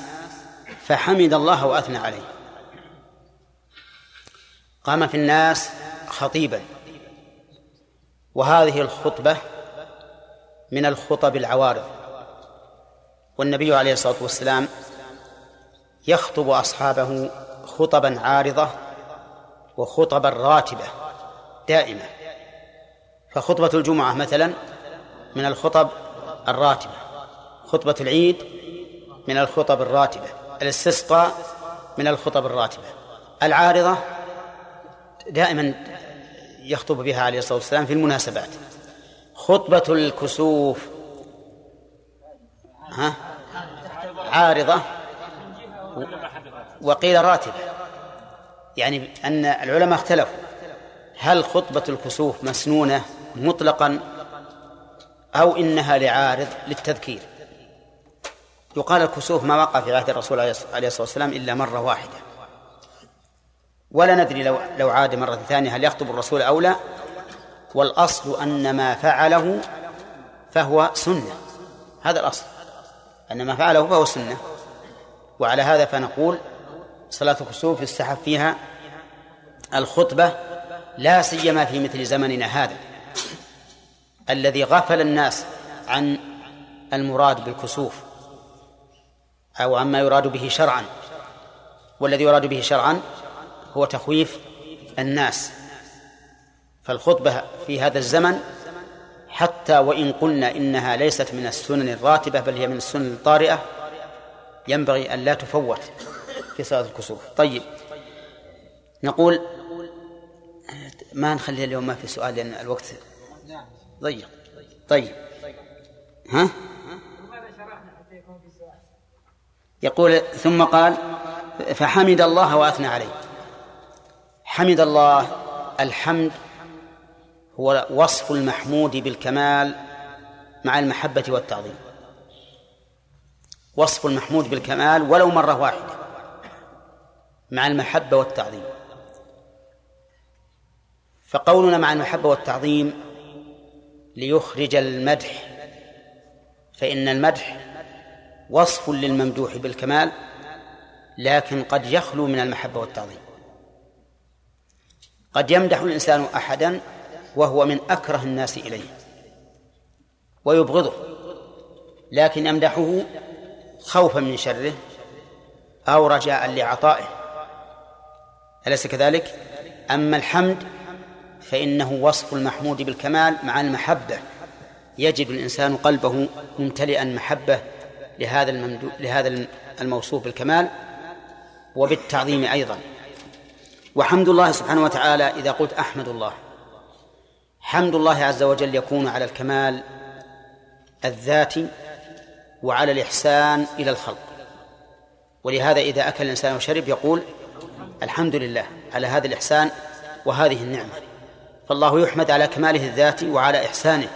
S1: فحمد الله وأثنى عليه. قام في الناس خطيبا. وهذه الخطبة من الخطب العوارض. والنبي عليه الصلاة والسلام يخطب أصحابه خطبا عارضة وخطبا راتبة دائمة. فخطبة الجمعة مثلا من الخطب الراتبة خطبة العيد من الخطب الراتبة الاستسقاء من الخطب الراتبة. العارضة دائما يخطب بها عليه الصلاة والسلام في المناسبات. خطبة الكسوف ها؟ عارضة وقيل راتبة. يعني أن العلماء اختلفوا. هل خطبة الكسوف مسنونة؟ مطلقا أو إنها لعارض للتذكير. يقال الكسوف ما وقع في عهد الرسول عليه الصلاة والسلام إلا مرة واحدة. ولا ندري لو لو عاد مرة ثانية هل يخطب الرسول أو لا. والأصل أن ما فعله فهو سنة. هذا الأصل. أن ما فعله فهو سنة. وعلى هذا فنقول صلاة الكسوف يستحب فيها الخطبة لا سيما في مثل زمننا هذا. الذي غفل الناس عن المراد بالكسوف أو عما يراد به شرعا. والذي يراد به شرعا هو تخويف الناس. فالخطبة في هذا الزمن حتى وإن قلنا إنها ليست من السنن الراتبة بل هي من السنن الطارئة ينبغي أن لا تفوت في صلاة الكسوف. طيب نقول ما نخلي اليوم ما في سؤال لأن الوقت ضيق. طيب. ها؟ يقول ثم قال فحمد الله وأثنى عليه. حمد الله الحمد هو وصف المحمود بالكمال مع المحبة والتعظيم. وصف المحمود بالكمال ولو مرة واحدة مع المحبة والتعظيم. فقولنا مع المحبة والتعظيم ليخرج المدح. فإن المدح وصف للممدوح بالكمال لكن قد يخلو من المحبة والتعظيم. قد يمدح الإنسان أحدا وهو من أكره الناس إليه ويبغضه لكن يمدحه خوفا من شره أو رجاء لعطائه. أليس كذلك؟ أما الحمد فإنه وصف المحمود بالكمال مع المحبة. يجد الإنسان قلبه ممتلئا محبة لهذا الممدو... لهذا الموصوف بالكمال وبالتعظيم أيضا. وحمد الله سبحانه وتعالى إذا قلت أحمد الله. حمد الله عز وجل يكون على الكمال الذاتي وعلى الإحسان إلى الخلق. ولهذا إذا أكل الإنسان وشرب يقول الحمد لله على هذا الإحسان وهذه النعمة. فالله يحمد على كماله الذاتي وعلى إحسانه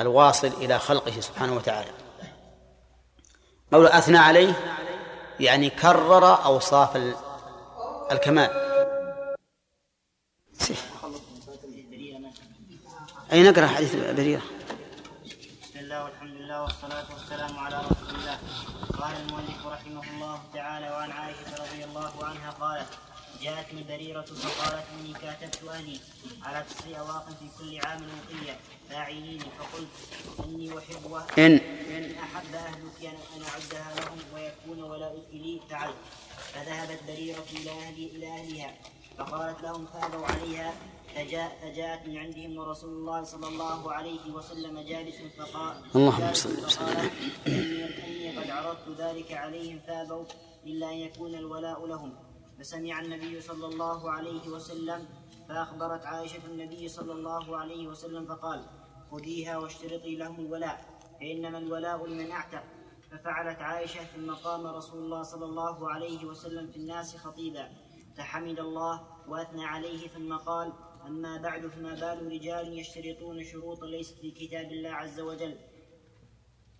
S1: الواصل إلى خلقه سبحانه وتعالى. قول أثنى عليه يعني كرر أوصاف الكمال. أي نقرأ حديث بريرة.
S7: بسم الله والحمد لله والصلاة والسلام على رسول الله. قال المؤلف رحمه الله تعالى وعن عائشة رضي الله عنها قالت جاءتني بريرة فقالت إني كاتبت أهلي على تسع أواق في كل عام وقية فاعليني فقلت إني أحب
S1: إن
S7: إن أحب أهلك أن أعدها لهم ويكون ولاؤك لي فعلت فذهبت بريرة إلى أهلي إلى أهلها فقالت لهم فأبوا عليها فجاء فجاءت من عندهم ورسول الله صلى الله عليه وسلم جالس فقال
S1: اللهم صل وسلم.
S7: إني قد عرضت ذلك عليهم فأبوا إلا أن يكون الولاء لهم. فسمع النبي صلى الله عليه وسلم فأخبرت عائشة النبي صلى الله عليه وسلم فقال خذيها واشترطي لهم الولاء فإنما الولاء لمن أعتق. ففعلت عائشة ثم قام رسول الله صلى الله عليه وسلم في الناس خطيبا. فحمد الله وأثنى عليه ثم قال أما بعد فما بال رجال يشترطون شروطا ليست في كتاب الله عز وجل.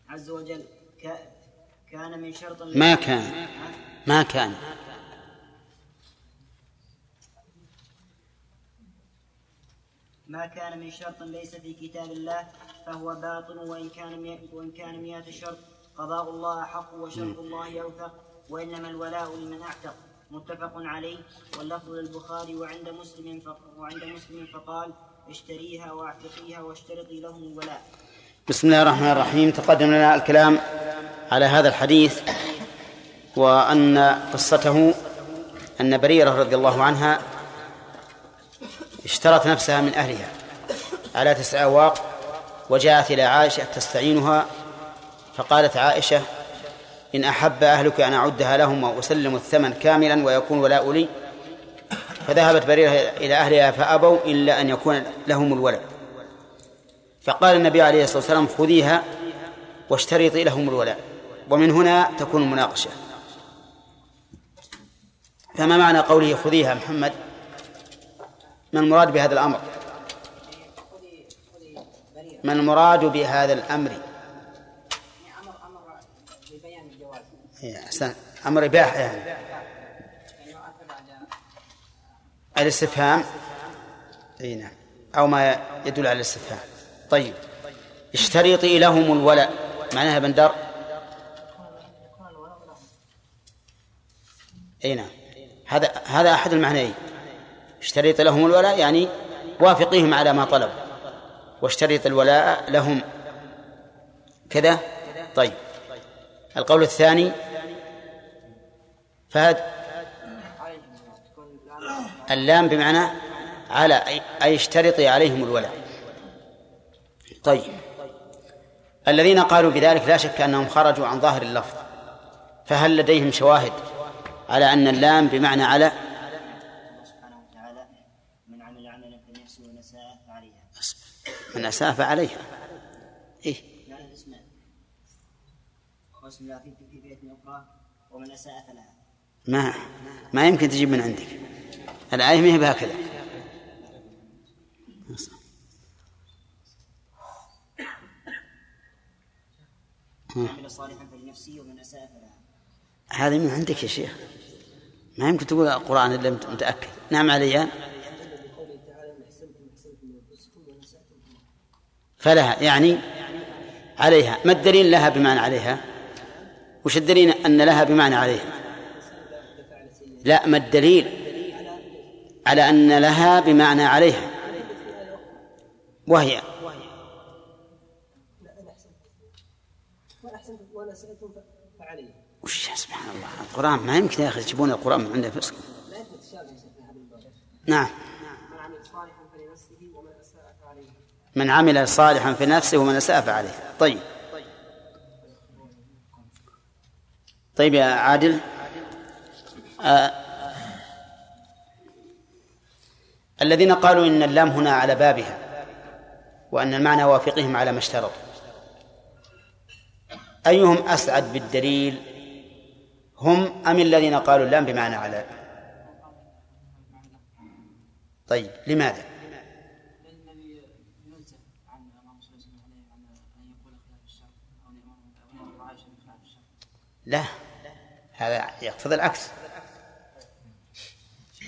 S7: عز وجل كان من شرط
S1: ما كان. ما كان.
S7: ما كان من شرط ليس في كتاب الله فهو باطل وإن كان وإن كان مئة شرط. قضاء الله حق وشرط الله أوثق وإنما الولاء لمن أعتق. متفق عليه. واللفظ للبخاري وعند مسلم وعند مسلم فقال اشتريها واعتقيها واشترطي لهم الولاء.
S1: بسم الله الرحمن الرحيم. تقدم لنا الكلام على هذا الحديث وأن قصته أن بريرة رضي الله عنها اشترت نفسها من أهلها. على تسع أواق وجاءت إلى عائشة تستعينها فقالت عائشة إن أحب أهلك أن أعدها لهم وأسلم الثمن كاملا ويكون ولاء لي فذهبت بريرة إلى أهلها فأبوا إلا أن يكون لهم الولد. فقال النبي عليه الصلاة والسلام خذيها واشترطي لهم الولاء ومن هنا تكون المناقشة فما معنى قوله خذيها محمد؟ ما المراد بهذا الأمر؟ ما المراد بهذا الأمر؟ إيه، أمر إباحة يعني. الاستفهام. اي نعم. أو ما يدل على الاستفهام. طيب. اشترطي لهم الولاء. معناها بندر؟ اي نعم. هذا هذا أحد المعنيين. اشترط لهم الولاء يعني وافقيهم على ما طلبوا. واشترط الولاء لهم. كذا؟ طيب. القول الثاني. فهد. اللام بمعنى على أي اشترطي عليهم الولاء. طيب. الذين قالوا بذلك لا شك أنهم خرجوا عن ظاهر اللفظ. فهل لديهم شواهد على أن اللام بمعنى على
S7: الله سبحانه وتعالى من عمل عملا فلنفسه ومن اساء فعليها
S1: من أساف عليها إيه
S7: يعني الاسم واسم لا في في بيت أخرى ومن فلها
S1: ما ما يمكن تجيب من عندك. الآية ما هي بهكذا.
S7: عمل صالحا ومن اساء
S1: هذه من عندك يا شيخ. ما يمكن تقول القرآن إلا أنت متأكد. نعم عليان فلها يعني عليها. ما الدليل لها بمعنى عليها؟ وش الدليل أن لها بمعنى عليها؟ لا ما الدليل على أن لها بمعنى عليها؟ وهي. وش سبحان الله القرآن ما يمكن يا أخي تجيبون القرآن من عند أنفسكم
S2: لا يثبت الشابه يا شيخ في
S1: نعم
S2: من عمل صالحا فلنفسه ومن اساء فعليه
S1: من عمل صالحا في نفسه ومن أساء فعليه. طيب. طيب يا عادل. آه. الذين قالوا إن اللام هنا على بابها وأن المعنى وافقهم على ما اشترطوا أيهم أسعد بالدليل؟ هم أم الذين قالوا اللام بمعنى على؟ طيب لماذا
S3: الذي ينزه عن الامام صلى الله عليه وسلم عن ان يقول خلاف الشرع أو ان يامر أو ان يامر عائشه بخلاف الشرع
S1: لا. هذا يقتضي العكس.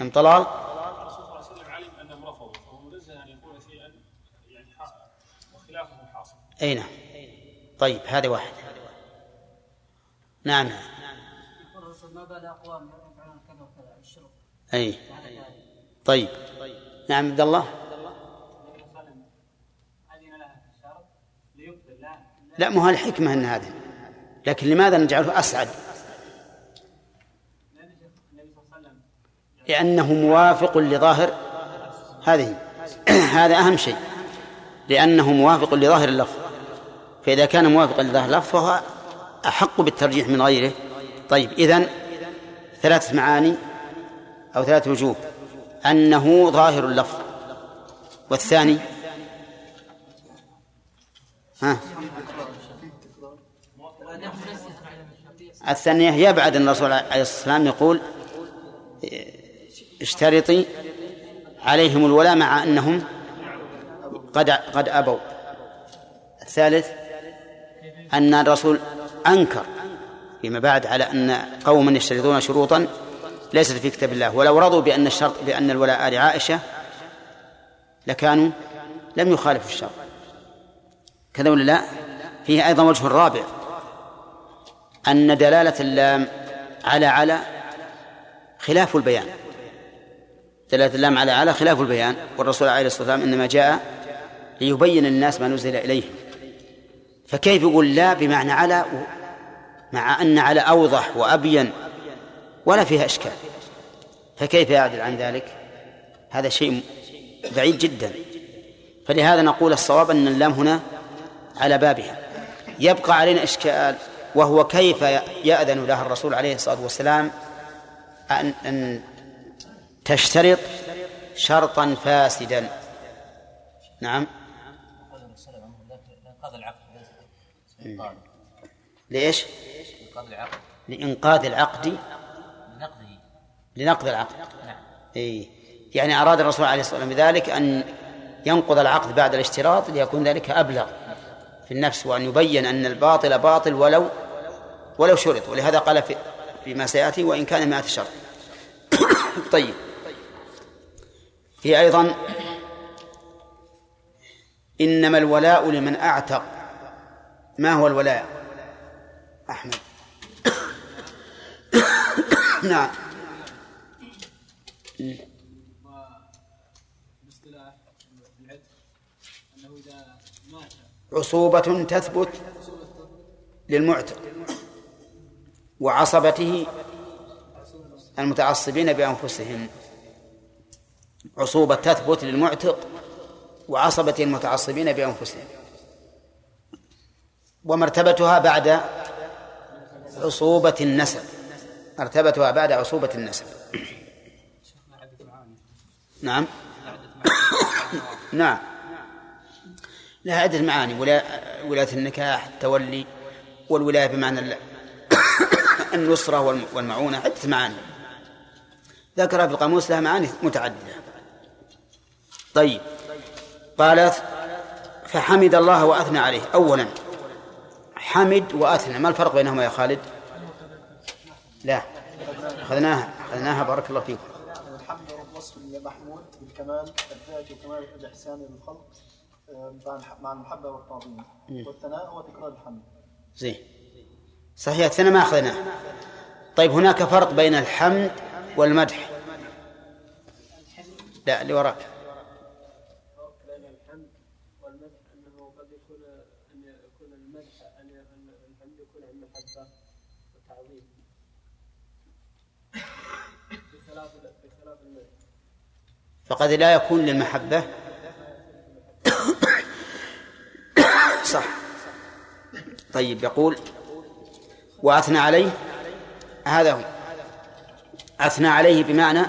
S1: ام طلال؟
S8: الرسول صلى الله عليه وسلم علم انهم رفضوا فهو منزه ان يقول شيئا يعني وخلافه حاصل
S1: أي نعم. طيب هذا واحد. نعم.
S3: يقول الرسول ما بال اقوام كذا وكذا
S1: أي. طيب. نعم عبد الله.
S3: لا
S1: مو هالحكمة إن هذا لكن لماذا نجعله
S3: وسلم
S1: لأنه موافق لظاهر هذه. [CLEARS THROAT] هذا أهم شيء. لأنه موافق لظاهر اللفظ. فإذا كان موافقا لظاهر اللفظ فهو أحق بالترجيح من غيره. طيب إذن ثلاث معاني أو ثلاث وجوه. أنه ظاهر اللفظ. والثاني؟ ها؟ الثانية يبعد أن الرسول عليه الصلاة والسلام يقول اشترطي عليهم الولاء مع أنهم قد قد أبوا. الثالث أن الرسول أنكر فيما بعد على أن قوما يشترطون شروطا ليست في كتاب الله. ولو رضوا بأن الشرط بأن الولاء لعائشة لكانوا لم يخالفوا الشرط. كذا ولا لا؟ فيه أيضا وجه رابع. أن دلالة اللام على على خلاف البيان. دلالة اللام على على خلاف البيان والرسول عليه الصلاة والسلام إنما جاء ليبين للناس ما نزل إليهم فكيف يقول لا بمعنى على مع أن على أوضح وأبين ولا فيها إشكال؟ فكيف يعدل عن ذلك؟ هذا شيء بعيد جدا. فلهذا نقول الصواب أن اللام هنا على بابها. يبقى علينا إشكال وهو كيف يأذن لها الرسول عليه الصلاة والسلام أن, أن تشترط شرطا فاسدا. نعم. ليش؟ لإنقاذ العقد.
S9: لنقضه.
S1: لنقض العقد.
S9: نعم.
S1: إيه يعني أراد الرسول عليه الصلاة والسلام بذلك أن ينقض العقد بعد الاشتراط ليكون ذلك أبلغ في النفس وأن يبين أن الباطل باطل ولو ولو شرط ولهذا قال في فيما سيأتي وإن كان مئة شرط. [COUGHS] طيب. في أيضا إنما الولاء لمن أعتق. ما هو الولاء؟ أحمد. [COUGHS] نعم. عصوبة تثبت للمعتق. وعصبته المتعصبين بأنفسهم. عصوبة تثبت للمعتق وعصبة المتعصبين بأنفسهم. ومرتبتها بعد عصوبة النسب. مرتبتها بعد عصوبة النسب. نعم. نعم. لها عدة معاني. ولا ولاية النكاح التولي والولاية بمعنى النصرة والم- والمعونة عدة معاني. ذكرها في القاموس لها معاني متعددة. طيب. قالت فحمد الله وأثنى عليه. أولا حمد وأثنى. ما الفرق بينهما يا خالد؟ لا. أخذناها أخذناها. بارك الله فيكم.
S10: الحمد وصف المحمود بالكمال الذاتي وكمال الإحسان للخلق آه، مع المحبة والتعظيم. والثناء هو تكرار الحمد.
S1: زين. صحيح الثناء ما أخذناه طيب هناك فرق بين الحمد والمدح. لا اللي وراك. فقد لا يكون للمحبة. [COUGHS] صح. طيب يقول وأثنى عليه هذا هو. أثنى عليه بمعنى